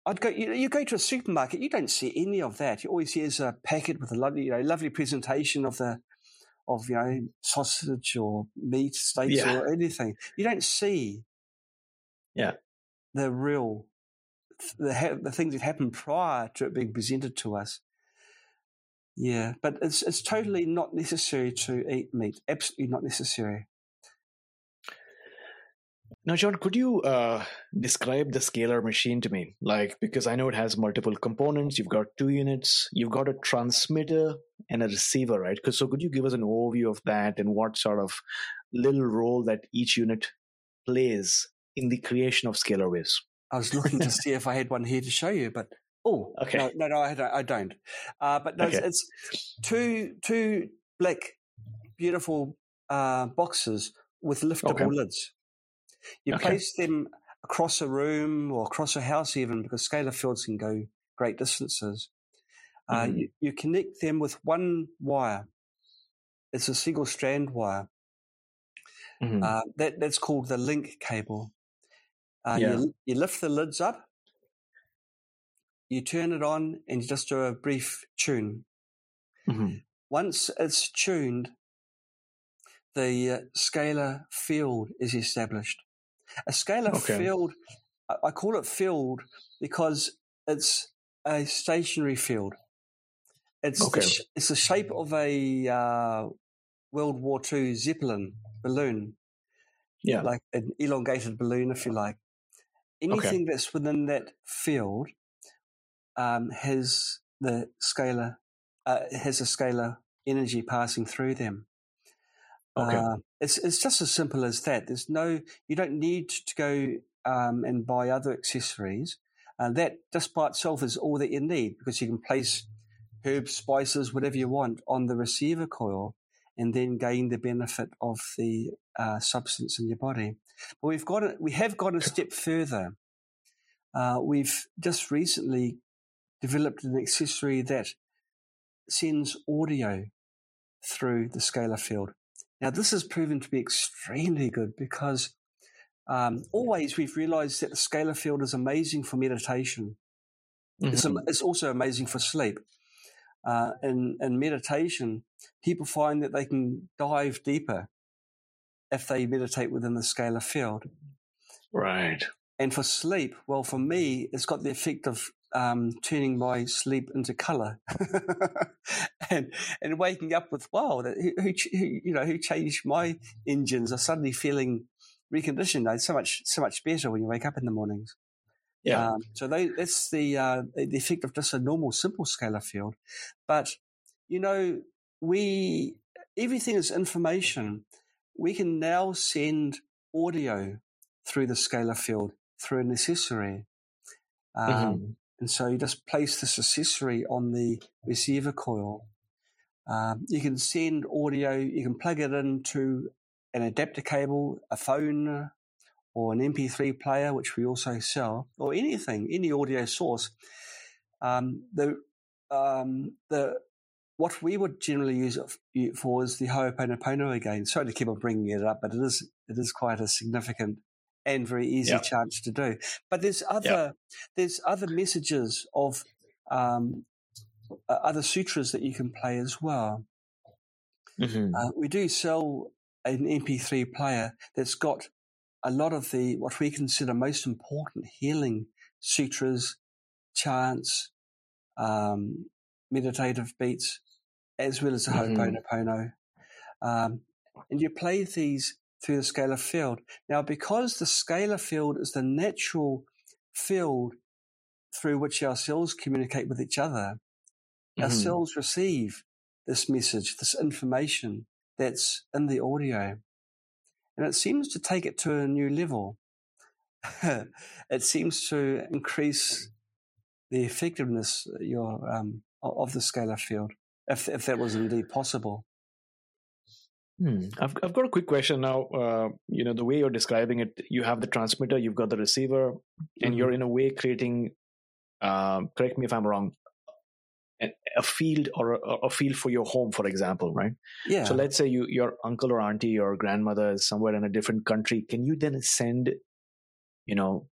Speaker 1: I'd go. You, you go to a supermarket, you don't see any of that. You always see is a packet with a lovely, you know, lovely presentation of the of you know sausage or meat steaks
Speaker 3: Yeah.
Speaker 1: or anything. You don't see,
Speaker 3: Yeah.
Speaker 1: The real the ha- the things that happened prior to it being presented to us. Yeah, but it's it's totally not necessary to eat meat. Absolutely not necessary.
Speaker 3: Now, John, could you uh, describe the scalar machine to me? Like, because I know it has multiple components. You've got two units. You've got a transmitter and a receiver, right? 'Cause- So, could you give us an overview of that and what sort of little role that each unit plays in the creation of scalar waves?
Speaker 1: I was looking to see if I had one here to show you, but oh,
Speaker 3: Okay.
Speaker 1: no, no, no, I don't. I don't. Uh, but no, it's-
Speaker 3: Okay.
Speaker 1: it's two two black, beautiful uh, boxes with liftable
Speaker 3: Okay.
Speaker 1: lids. You place them across a room or across a house, even because scalar fields can go great distances. Uh,
Speaker 3: Mhm.
Speaker 1: you, you connect them with one wire. It's a single strand wire.
Speaker 3: Mhm.
Speaker 1: Uh, that that's called the link cable. Uh,
Speaker 3: Yeah.
Speaker 1: you, you lift the lids up, you turn it on, and you just do a brief tune.
Speaker 3: Mhm.
Speaker 1: Once it's tuned, the uh, scalar field is established. A scalar
Speaker 3: Okay.
Speaker 1: field, I I call it field because it's a stationary field. It's
Speaker 3: Okay.
Speaker 1: the, sh- it's the shape of a uh, World War II Zeppelin balloon,
Speaker 3: Yeah.
Speaker 1: like an elongated balloon, if you like. Anything that's within that field um, has the scalar uh, has a scalar energy passing through them.
Speaker 3: Okay.
Speaker 1: Uh, it's it's just as simple as that. There's no you don't need to go um, and buy other accessories, and that just by itself is all that you need because you can place herbs, spices, whatever you want on the receiver coil, and then gain the benefit of the uh, substance in your body. But we've got it. We have gone a step further. Uh, we've just recently developed an accessory that sends audio through the scalar field. Now, this has proven to be extremely good because um, always we've realized that the scalar field is amazing for meditation. It's,
Speaker 3: Mhm.
Speaker 1: am- it's also amazing for sleep. Uh, in, in meditation, people find that they can dive deeper if they meditate within the scalar field.
Speaker 3: Right.
Speaker 1: And for sleep, well, for me, it's got the effect of um, turning my sleep into color, *laughs* and and waking up with wow, that, who, who, who you know who changed my engines are suddenly feeling reconditioned. It's so much so much better when you wake up in the mornings.
Speaker 3: Yeah.
Speaker 1: Um, so they, that's the uh, the effect of just a normal simple scalar field, but you know we everything is information. We can now send audio through the scalar field through an accessory. Um,
Speaker 3: Mhm.
Speaker 1: And so you just place this accessory on the receiver coil. Um, you can send audio, you can plug it into an adapter cable, a phone, or an MP3 player, which we also sell, or anything, any audio source. Um, the um, the what we would generally use it for is the Ho'oponopono again. Sorry to keep on bringing it up, but it is it is quite a significant and very easy
Speaker 3: Yeah.
Speaker 1: chance to do. But there's other there's other messages of um, other sutras that you can play as well.
Speaker 3: Mhm.
Speaker 1: Uh, we do sell an MP3 player that's got a lot of the what we consider most important healing sutras, chants, um, meditative beats, as well as the
Speaker 3: Mhm.
Speaker 1: Ho'oponopono. Um, and you play these through the scalar field. Now, because the scalar field is the natural field through which our cells communicate with each other, our
Speaker 3: Mhm.
Speaker 1: cells receive this message, this information that's in the audio. And it seems to take it to a new level. *laughs* it seems to increase the effectiveness your, um, of the scalar field, if, if that was indeed possible.
Speaker 3: Hmm. I've I've got a quick question now. Uh, you know, the way you're describing it, you have the transmitter, you've got the receiver, and
Speaker 1: Mhm.
Speaker 3: you're in a way creating. Um, correct me if I'm wrong. A, a field or a, a field for your home, for example, right?
Speaker 1: Yeah.
Speaker 3: So let's say you your uncle or auntie or grandmother is somewhere in a different country. Can you then send, you know,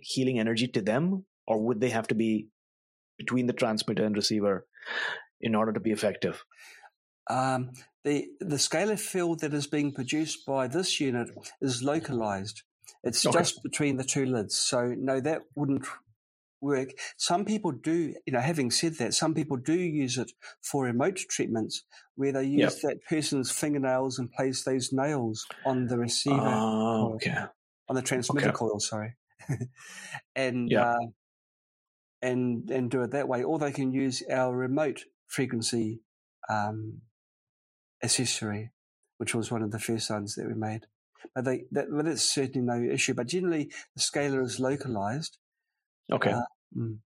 Speaker 3: healing energy to them, or would they have to be between the transmitter and receiver in order to be effective?
Speaker 1: Um, the the scalar field that is being produced by this unit is localized. It's
Speaker 3: Okay.
Speaker 1: just between the two lids. So no, that wouldn't work. Some people do, you know, having said that, some people do use it for remote treatments where they use that person's fingernails and place those nails on the receiver,
Speaker 3: Oh,
Speaker 1: coil, on the transmitter
Speaker 3: Okay.
Speaker 1: coil, sorry. *laughs* and
Speaker 3: Yeah.
Speaker 1: uh, and and do it that way. Or they can use our remote frequency um, accessory, which was one of the first ones that we made. But they, that, but certainly no issue. But generally, the scalar is localized.
Speaker 3: Okay.
Speaker 1: Uh, mm.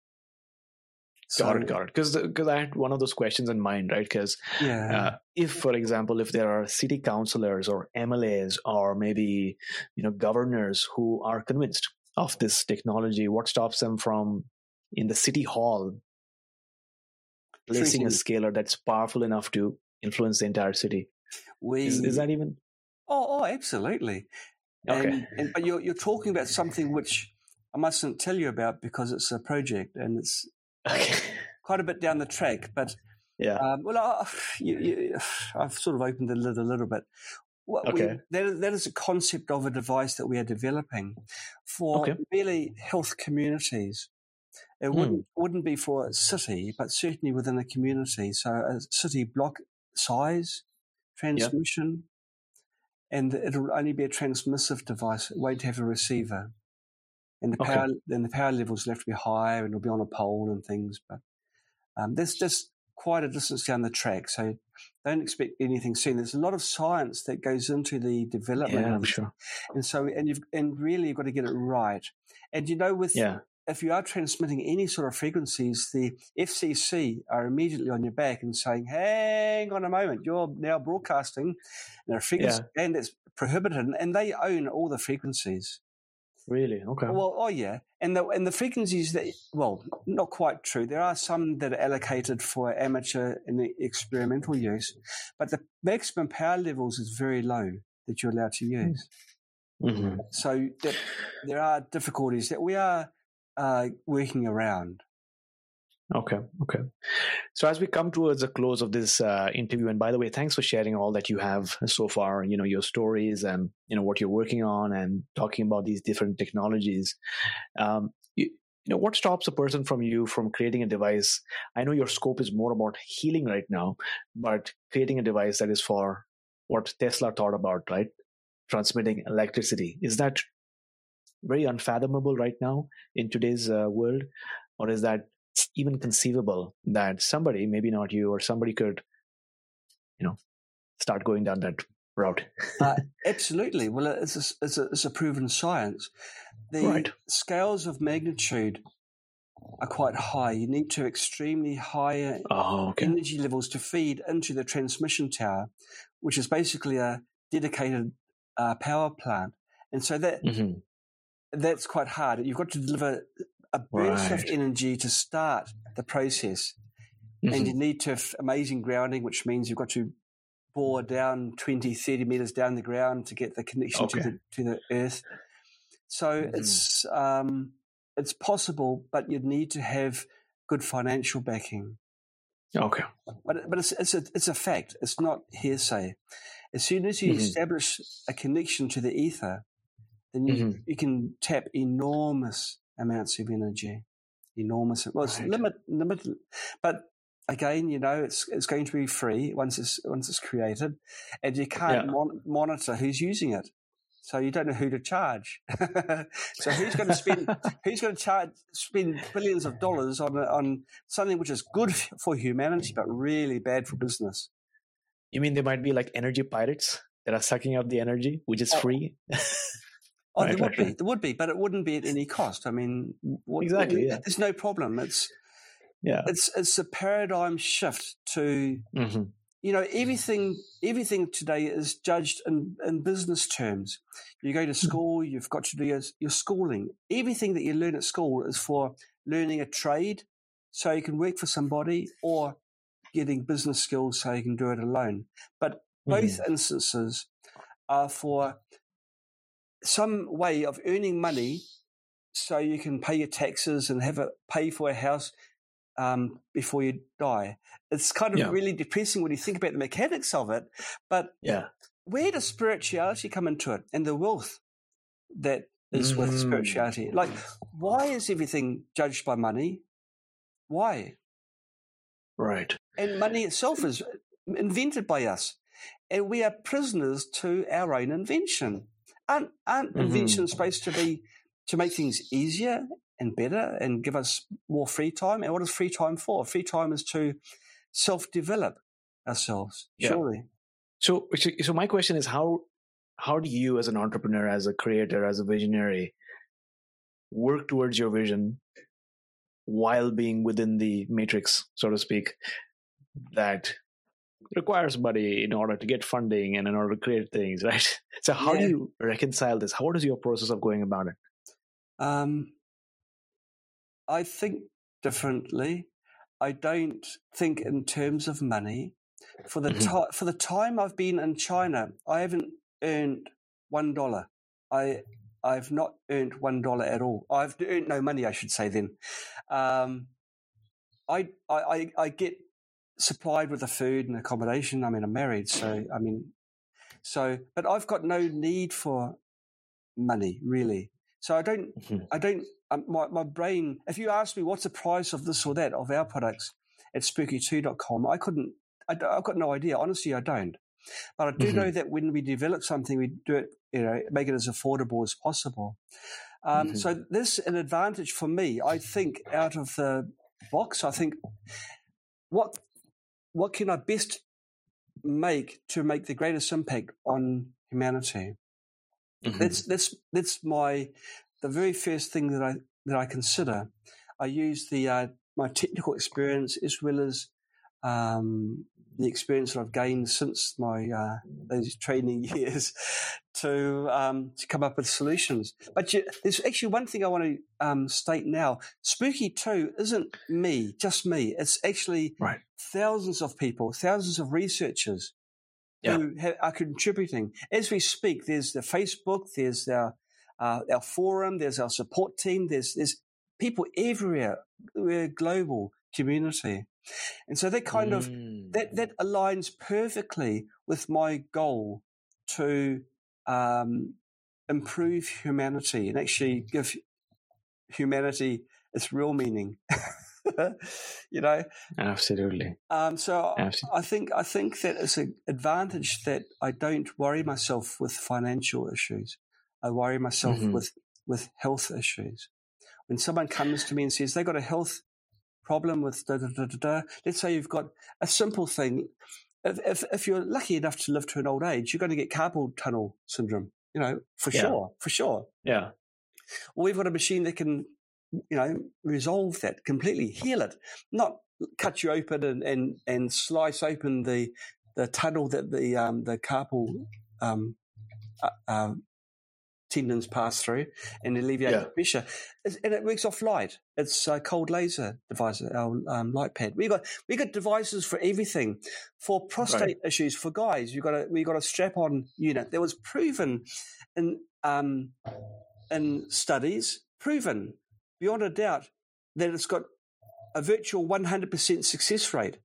Speaker 3: Got it, got it. Because because I had one of those questions in mind, right? Because
Speaker 1: Yeah.
Speaker 3: uh, if, for example, if there are city councillors or MLAs or maybe you know governors who are convinced of this technology, what stops them from in the city hall placing a scalar that's powerful enough to influence the entire city?
Speaker 1: we,
Speaker 3: Is, is that even
Speaker 1: Oh, oh, absolutely.
Speaker 3: Okay.
Speaker 1: And, and but you're you're talking about something which I mustn't tell you about because it's a project and it's *laughs*
Speaker 3: okay?
Speaker 1: quite a bit down the track. But
Speaker 3: Yeah.
Speaker 1: um, well, I, you, you, I've sort of opened the lid a little bit. Well,
Speaker 3: Okay.
Speaker 1: we, that, that is a concept of a device that we are developing for
Speaker 3: Okay.
Speaker 1: really health communities. It
Speaker 3: Hmm.
Speaker 1: wouldn't wouldn't be for a city, but certainly within a community. So a city block size, transmission, and it'll only be a transmissive device. It won't have a receiver, and the
Speaker 3: Okay.
Speaker 1: power then the power levels will have to be higher, and it'll be on a pole and things. But um, that's just quite a distance down the track. So don't expect anything soon. There's a lot of science that goes into the development
Speaker 3: Yeah, I'm sure.
Speaker 1: And so, and you've, and really you've got to get it right. And you know, with,
Speaker 3: Yeah.
Speaker 1: If you are transmitting any sort of frequencies, the FCC are immediately on your back and saying, hang on a moment, you're now broadcasting and a frequency band that's prohibited and they own all the frequencies.
Speaker 3: Really? Okay.
Speaker 1: Well, oh yeah, and the and the frequencies that well, not quite true. There are some that are allocated for amateur and experimental use, but the maximum power levels is very low that you're allowed to use.
Speaker 3: Mhm.
Speaker 1: So that there are difficulties that we are uh, working around.
Speaker 3: Okay. Okay. So as we come towards the close of this uh, interview, and by the way, thanks for sharing all that you have so far. You know your stories and you know what you're working on, and talking about these different technologies. Um, you, you know what stops a person from you from creating a device? I know your scope is more about healing right now, but creating a device that is for what Tesla thought about, right? Transmitting electricity is that very unfathomable right now in today's uh, world, or is that even conceivable that somebody, maybe not you, or somebody could, you know, start going down that route.
Speaker 1: Uh, *laughs* absolutely. Well, it's a, it's, a, it's a proven science. The
Speaker 3: Right.
Speaker 1: scales of magnitude are quite high. You need to extremely high
Speaker 3: oh, okay.
Speaker 1: energy levels to feed into the transmission tower, which is basically a dedicated uh, power plant. And so that
Speaker 3: hmm
Speaker 1: that's quite hard. You've got to deliver a burst of energy to start the process. and you need to have amazing grounding, which means you've got to bore down 20, 30 meters down the ground to get the connection
Speaker 3: Okay.
Speaker 1: to, the, to the earth. So
Speaker 3: Mhm.
Speaker 1: it's um, it's possible, but you'd need to have good financial backing.
Speaker 3: Okay.
Speaker 1: But but it's it's a it's a fact. It's not hearsay. As soon as you
Speaker 3: Mhm.
Speaker 1: establish a connection to the ether, then you
Speaker 3: Mhm.
Speaker 1: you can tap enormous amounts of energy. Enormous. Well, it's
Speaker 3: Right.
Speaker 1: limit limited, but again, you know, it's it's going to be free once it's once it's created, and you can't
Speaker 3: Yeah.
Speaker 1: mon- monitor who's using it. So you don't know who to charge. *laughs* so who's going to spend *laughs* who's going to charge spend billions of dollars on on something which is good for humanity but really bad for business?
Speaker 3: You mean there might be like energy pirates that are sucking up the energy, which is
Speaker 1: Oh.
Speaker 3: free? *laughs*
Speaker 1: Oh,
Speaker 3: Right,
Speaker 1: there would be, there would be, but it wouldn't be at any cost. I mean, what,
Speaker 3: Exactly, yeah.
Speaker 1: There's no problem. It's
Speaker 3: yeah.
Speaker 1: it's it's a paradigm shift to
Speaker 3: hmm
Speaker 1: you know everything everything today is judged in, in business terms you go to
Speaker 3: Hmm.
Speaker 1: school you've got to do your, your schooling everything that you learn at school is for learning a trade so you can work for somebody or getting business skills so you can do it alone but both instances are for some way of earning money so you can pay your taxes and have a pay for a house um, before you die. It's kind of
Speaker 3: Yeah.
Speaker 1: really depressing when you think about the mechanics of it. But
Speaker 3: Yeah.
Speaker 1: where does spirituality come into it and the wealth that is with
Speaker 3: Mm.
Speaker 1: spirituality? Like, why is everything judged by money? Why?
Speaker 3: Right.
Speaker 1: And money itself is invented by us. And we are prisoners to our own invention. Aren't, aren't
Speaker 3: Mhm.
Speaker 1: inventions supposed to be to make things easier and better and give us more free time? And what is free time for? Free time is to self develop ourselves,
Speaker 3: Yeah.
Speaker 1: surely.
Speaker 3: So, so my question is how how do you, as an entrepreneur, as a creator, as a visionary, work towards your vision while being within the matrix, so to speak, that requires money in order to get funding and in order to create things, *laughs* right? So, how
Speaker 1: Yeah.
Speaker 3: do you reconcile this? How What is your process of going about it?
Speaker 1: Um, I think differently. I don't think in terms of money. For the
Speaker 3: Mhm.
Speaker 1: ti- for the time I've been in China, I haven't earned one dollar. I I've not earned one dollar at all. I've earned no money, I should say. Then, um, I I I get supplied with the food and accommodation. I mean, I'm married, so I mean, So, but I've got no need for money really. So I don't, mm-hmm. I don't, um, my, my brain, if you ask me what's the price of this or that of our products at spooky2.com, I couldn't, I, have got no idea. Honestly, I don't. But I do mm-hmm. know that when we develop something, we do it, you know, make it as affordable as possible. Um, mm-hmm. So this an advantage for me. I think out of the box, I think what what can I best make to make the greatest impact on humanity? Mm-hmm. That's that's that's my the very first thing that I that I consider. I use the uh, my technical experience as well as um, the experience that I've gained since my uh, those training *laughs* years to um, to come up with solutions. But you, there's actually one thing I want to um, state now: Spooky 2 isn't me, just me. It's actually
Speaker 3: right.
Speaker 1: thousands of people, thousands of researchers yeah. who are contributing as we speak. There's the Facebook, there's our uh, our forum, there's our support team, there's there's people everywhere. We're a global community. And so that kind mm. of that that aligns perfectly with my goal to um, improve humanity and actually give humanity its real meaning. *laughs* you know,
Speaker 3: absolutely.
Speaker 1: Um, so absolutely. I think I think that it's an advantage that I don't worry myself with financial issues. I worry myself mm-hmm. with with health issues. When someone comes to me and says they've got a health problem with da, da, da, da, da. Let's say you've got a simple thing. If, if, if you're lucky enough to live to an old age, you're going to get carpal tunnel syndrome, you know, for yeah. sure, for sure.
Speaker 3: Yeah.
Speaker 1: Well, we've got a machine that can, you know, resolve that completely, heal it, not cut you open and, and, and slice open the, the tunnel that the, um, the carpal, um, uh, uh, tendons pass through and alleviate yeah. the pressure. And it works off light. It's a cold laser device, our um, light pad. We got we got devices for everything. For prostate right. issues for guys, we got a we got a strap on unit that was proven in um, in studies, proven beyond a doubt that it's got a virtual 100% success rate.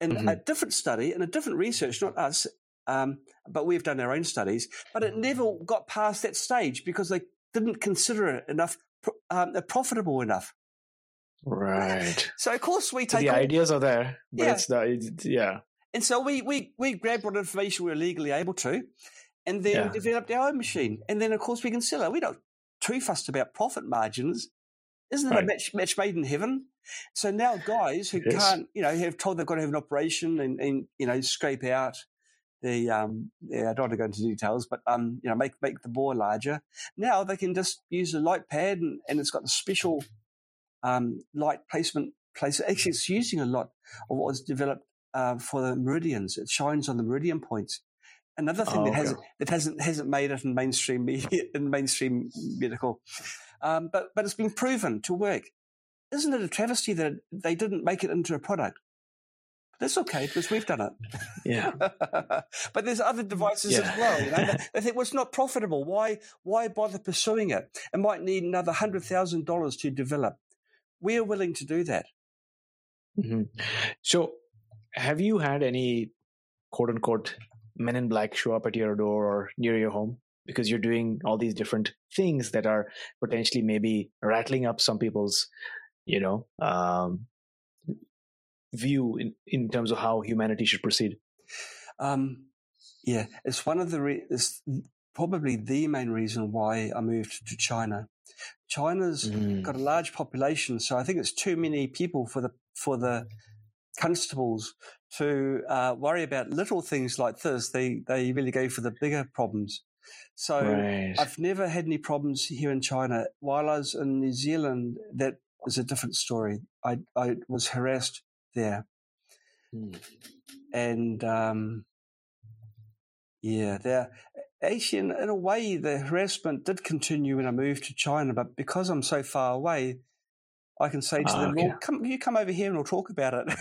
Speaker 1: In mm-hmm. a different study, in a different research, not us, um, but we've done our own studies, but it never got past that stage because they didn't consider it enough um, profitable enough.
Speaker 3: Right.
Speaker 1: So of course we take
Speaker 3: the all, ideas are there, but yeah. it's the yeah.
Speaker 1: And so we we we grabbed what information we were legally able to, and then yeah. developed our own machine. And then of course we can sell it. We're not too fussed about profit margins. Isn't it right. a match, match made in heaven? So now guys who can't, you know, have told they've got to have an operation and, and you know scrape out the um, yeah, I don't want to go into details, but um, you know, make make the bore larger. Now they can just use a light pad, and, and it's got the special um, light placement place. Actually, it's using a lot of what was developed uh, for the meridians. It shines on the meridian points. Another thing oh, that okay. hasn't that hasn't hasn't made it in mainstream media, *laughs* in mainstream medical, um, but but it's been proven to work. Isn't it a travesty that they didn't make it into a product? That's okay because we've done it.
Speaker 3: Yeah. *laughs*
Speaker 1: but there's other devices yeah. as well. You know? *laughs* they think, well, it's not profitable. Why, why bother pursuing it? It might need another $100,000 to develop. We're willing to do that.
Speaker 3: Mm-hmm. So, have you had any quote unquote men in black show up at your door or near your home? Because you're doing all these different things that are potentially maybe rattling up some people's, you know, um, view in, in terms of how humanity should proceed?
Speaker 1: Um, yeah, it's one of the re- it's probably the main reason why I moved to China. China's mm. got a large population, so I think it's too many people for the for the constables to uh, worry about little things like this. They they really go for the bigger problems. So right. I've never had any problems here in China. While I was in New Zealand, that was a different story. I I was harassed there. Mm. And um, yeah, there actually, in, in, a way, the harassment did continue when I moved to China, but because I'm so far away, I can say to oh, them. "Well, come, you come over here and we'll talk about it."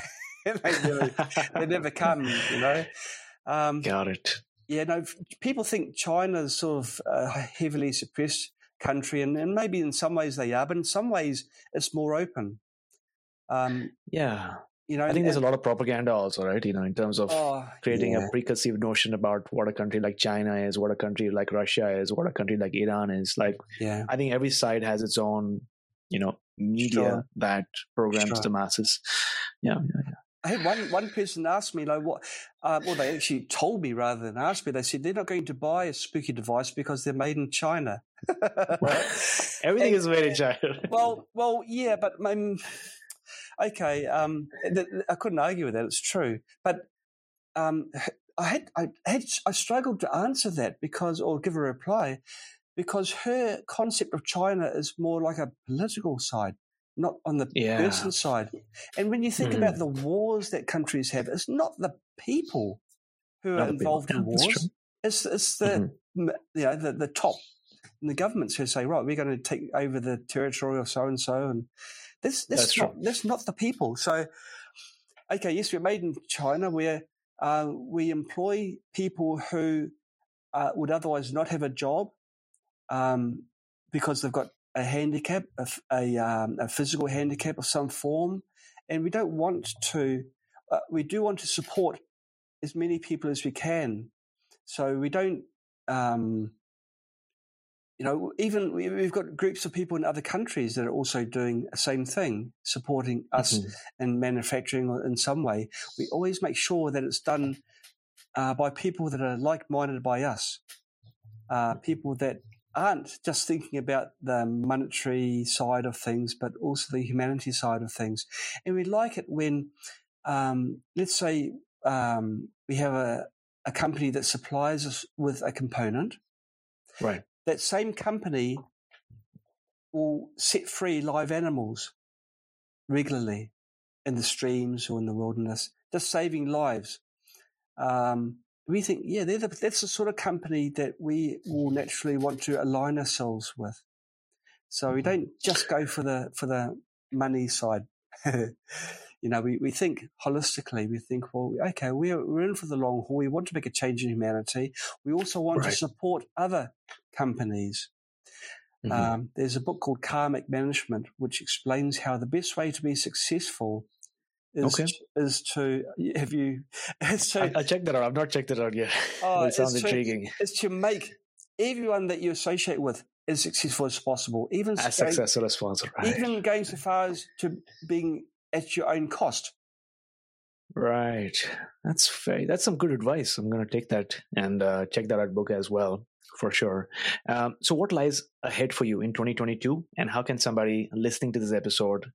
Speaker 1: *laughs* they, *laughs* they never come, you know.
Speaker 3: Um, Got it.
Speaker 1: Yeah, no. People think China's sort of a heavily suppressed country, and, and maybe in some ways they are, but in some ways it's more open.
Speaker 3: Um, yeah,
Speaker 1: You know,
Speaker 3: I think there's a lot of propaganda also, right? You know, in terms of
Speaker 1: oh,
Speaker 3: creating
Speaker 1: yeah.
Speaker 3: a preconceived notion about what a country like China is, what a country like Russia is, what a country like Iran is. Like,
Speaker 1: yeah.
Speaker 3: I think every side has its own, you know, media
Speaker 1: Sure.
Speaker 3: that programs
Speaker 1: Sure.
Speaker 3: the masses. Yeah, yeah, yeah.
Speaker 1: I had one one person ask me like what, uh, well they actually told me rather than asked me. They said they're not going to buy a spooky device because they're made in China. *laughs*
Speaker 3: Everything
Speaker 1: And-
Speaker 3: is very China.
Speaker 1: well, well, yeah, but um, okay, um, th- th- I couldn't argue with that. It's true, but um, *laughs* I had I had I struggled to answer that because or give a reply because her concept of China is more like a political side, not on the
Speaker 3: Yeah.
Speaker 1: person side. And when you think
Speaker 3: Mhm.
Speaker 1: about the wars that countries have, it's not the people who
Speaker 3: Not
Speaker 1: are
Speaker 3: the people.
Speaker 1: involved in wars. It's it's the
Speaker 3: Mhm.
Speaker 1: you know the, the top and the governments who say right we're going to take over the territory of so and so and this this
Speaker 3: That's
Speaker 1: not that's not the people. So okay yes we're made in China where uh, we employ people who uh, would otherwise not have a job um, because they've got a handicap a, a, um, a physical handicap of some form. And we don't want to uh, we do want to support as many people as we can. So we don't um, you know, even we- we've got groups of people in other countries that are also doing the same thing, supporting us
Speaker 3: Mhm.
Speaker 1: in manufacturing in some way. We always make sure that it's done uh, by people that are like-minded by us, uh, people that aren't just thinking about the monetary side of things, but also the humanity side of things. And we like it when, um, let's say, um, we have a, a company that supplies us with a component
Speaker 3: Right.
Speaker 1: That same company will set free live animals regularly in the streams or in the wilderness, just saving lives. Um, we think, yeah, they're the, that's the sort of company that we will naturally want to align ourselves with. So we don't just go for the for the money side. *laughs* you know, we, we think holistically. We think, well, okay, we're we're in for the long haul. We want to make a change in humanity. We also want
Speaker 3: Right.
Speaker 1: to support other companies.
Speaker 3: Mhm.
Speaker 1: Um, there's a book called Karmic Management, which explains how the best way to be successful is
Speaker 3: Okay.
Speaker 1: is to have you *laughs* is to,
Speaker 3: I, I'll check that out. I've not checked it out yet. *laughs*
Speaker 1: Oh,
Speaker 3: it sounds intriguing.
Speaker 1: is to make everyone that you associate with as successful as possible, even
Speaker 3: As
Speaker 1: going-
Speaker 3: successful as possible. Right.
Speaker 1: even going so far as to being at your own cost.
Speaker 3: Right. That's very, that's some good advice. I'm going to take that and uh, check that out book as well for sure. Um, so what lies ahead for you in 2022 and how can somebody listening to this episode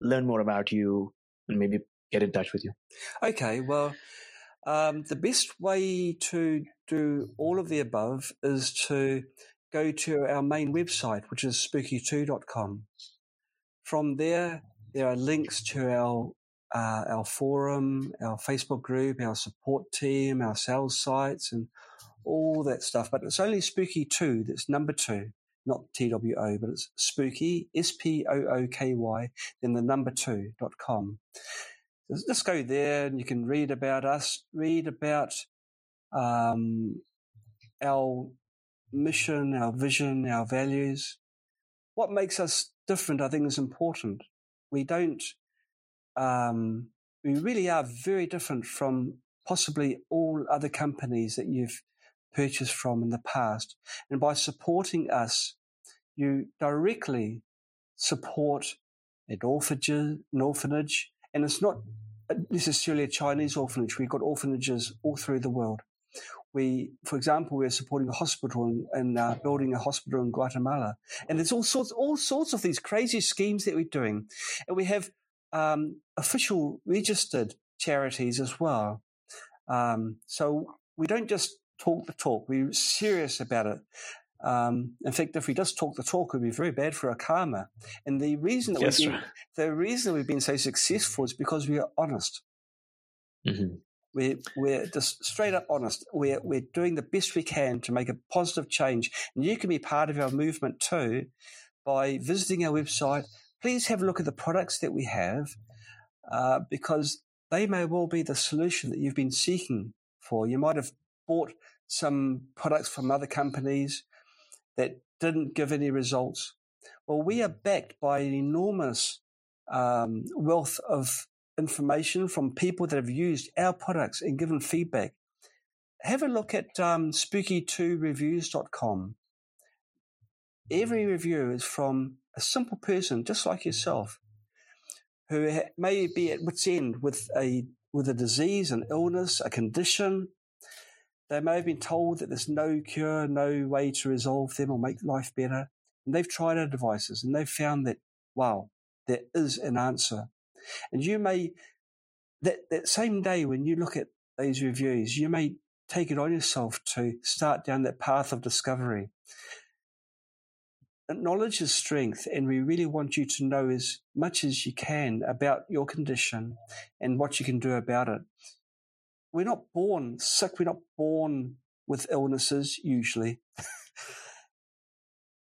Speaker 3: learn more about you and maybe get in touch with you?
Speaker 1: Okay, well, um, the best way to do all of the above is to go to our main website, which is spooky2.com. From there, there are links to our uh, our forum, our Facebook group, our support team, our sales sites, and all that stuff. But it's only Spooky 2. That's number two, not TWO, but it's Spooky S P O O K Y. Then the number two dot com. Just- Just go there, and you can read about us, read about um, our mission, our vision, our values. What makes us different, I think, is important. We don't, um, we really are very different from possibly all other companies that you've purchased from in the past. And by supporting us, you directly support an orphanage, an orphanage, and it's not necessarily a Chinese orphanage. We've got orphanages all through the world. We, for example, we're supporting a hospital and, and uh, building a hospital in Guatemala, and there's all sorts, all sorts of these crazy schemes that we're doing, and we have um, official registered charities as well. Um, so we don't just talk the talk; we're serious about it. Um, in fact, if we just talk the talk, it would be very bad for our karma. And the reason that
Speaker 3: Yes,
Speaker 1: we've been,
Speaker 3: right.
Speaker 1: the reason we've been so successful is because we are honest.
Speaker 3: Mhm.
Speaker 1: We're, we're just straight up honest. We're, we're doing the best we can to make a positive change. And you can be part of our movement too by visiting our website. Please have a look at the products that we have uh, because they may well be the solution that you've been seeking for. You might have bought some products from other companies that didn't give any results. Well, we are backed by an enormous um, wealth of information from people that have used our products and given feedback. Have a look at um, spooky2reviews.com. Every review is from a simple person just like yourself who may be at wit's end with a with a disease, an illness, a condition. They may have been told that there's no cure, no way to resolve them or make life better. And they've tried our devices and they've found that, wow, there is an answer. And you may, that, that same day when you look at these reviews, you may take it on yourself to start down that path of discovery. Knowledge is strength, and we really want you to know as much as you can about your condition and what you can do about it. We're not born sick, we're not born with illnesses usually. *laughs*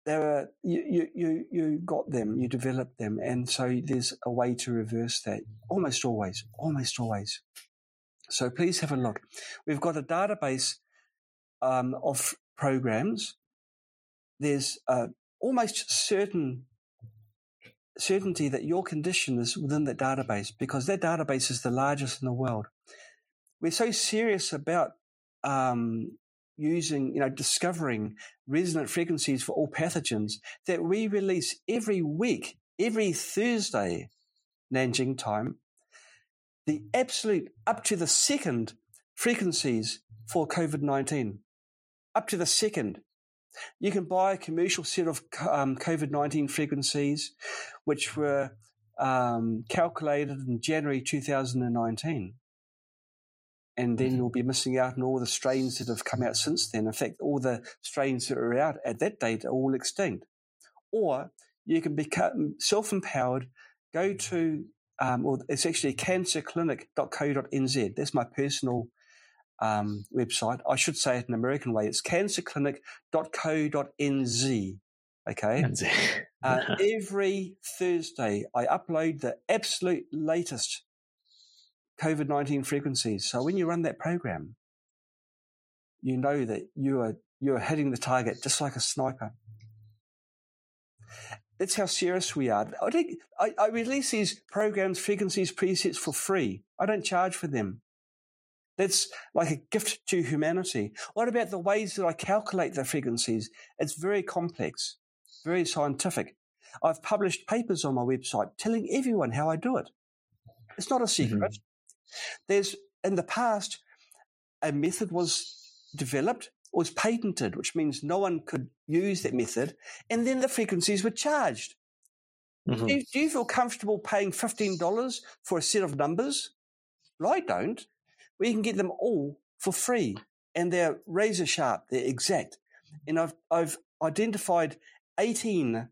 Speaker 1: there are you, you you got them, you developed them, and so there's a way to reverse that. Almost always, almost always. So please have a look. We've got a database um, of programs. There's uh, almost certain certainty that your condition is within that database because that database is the largest in the world. We're so serious about um, using, you know, discovering resonant frequencies for all pathogens that we release every week, every Thursday, Nanjing time, the absolute up to the second frequencies for COVID 19. Up to the second. You can buy a commercial set of um, COVID 19 frequencies, which were um, calculated in January 2019 and then mm-hmm. you'll be missing out on all the strains that have come out since then. In fact, all the strains that are out at that date are all extinct. Or you can become self empowered, go to, um, or it's actually cancerclinic.co.nz. That's my personal um, website. I should say it in American way. It's cancerclinic.co.nz. Okay. uh, *laughs* every Thursday, I upload the absolute latest COVID 19 frequencies. So when you run that program, you know that you are, you are hitting the target just like a sniper. That's how serious we are. I, think I, I release these programs, frequencies, presets for free. I don't charge for them. That's like a gift to humanity. What about the ways that I calculate the frequencies? It's very complex, very scientific. I've published papers on my website telling everyone how I do it. It's not a secret. Mm-hmm. There's in the past, a method was developed, was patented, which means no one could use that method, and then the frequencies were charged. Mm-hmm. Do, you, do, you, feel comfortable paying $15 for a set of numbers? Well, I don't. We can get them all for free, and they're razor sharp, they're exact. And I've, I've identified 18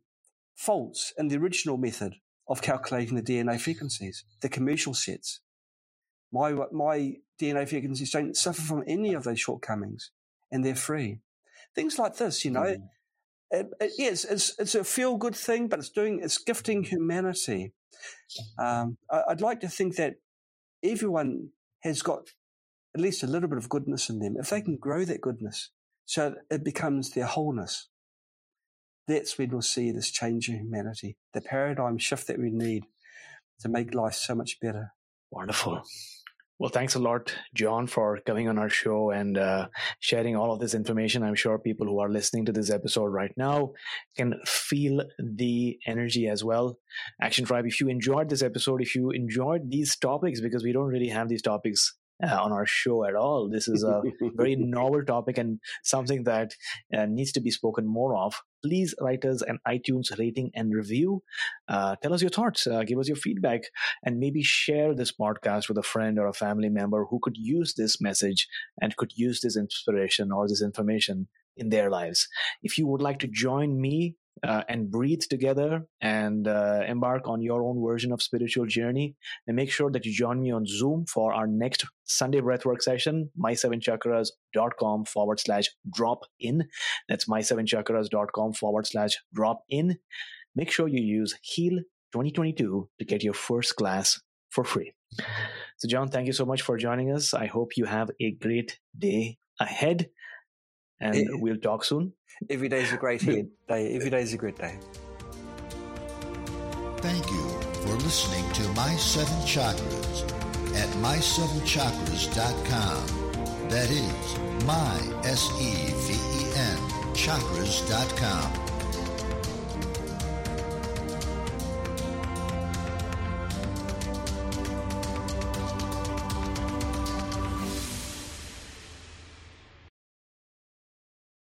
Speaker 1: faults in the original method of calculating the DNA frequencies, the commercial sets. My, my DNA frequencies don't suffer from any of those shortcomings and they're free. Things like this, you know, mm. it, it, yes, it's, it's a feel good thing, but it's doing, it's gifting humanity. Um, I, I'd like to think that everyone has got at least a little bit of goodness in them. If they can grow that goodness so it becomes their wholeness, that's when we'll see this change in humanity, the paradigm shift that we need to make life so much better.
Speaker 3: Wonderful. Well, thanks a lot, John, for coming on our show and uh, sharing all of this information. I'm sure people who are listening to this episode right now can feel the energy as well. Action Tribe, if you enjoyed this episode, if you enjoyed these topics, because we don't really have these topics uh, on our show at all. This is a *laughs* very novel topic and something that uh, needs to be spoken more of. Please write us an iTunes rating and review. Uh, tell us your thoughts, uh, give us your feedback, and maybe share this podcast with a friend or a family member who could use this message and could use this inspiration or this information in their lives. If you would like to join me uh, and breathe together and uh, embark on your own version of spiritual journey. And make sure that you join me on Zoom for our next Sunday breathwork session, my7chakras.com forward slash drop in. That's my7chakras.com forward slash drop in. Make sure you use Heal 2022 to get your first class for free. So, John, thank you so much for joining us. I hope you have a great day ahead and it, we'll talk soon.
Speaker 1: Every day is a great *laughs* day. Every day is a great day.
Speaker 2: Thank you for listening to My Seven Chakras at my7chakras.com. That is my S E V E N chakras.com.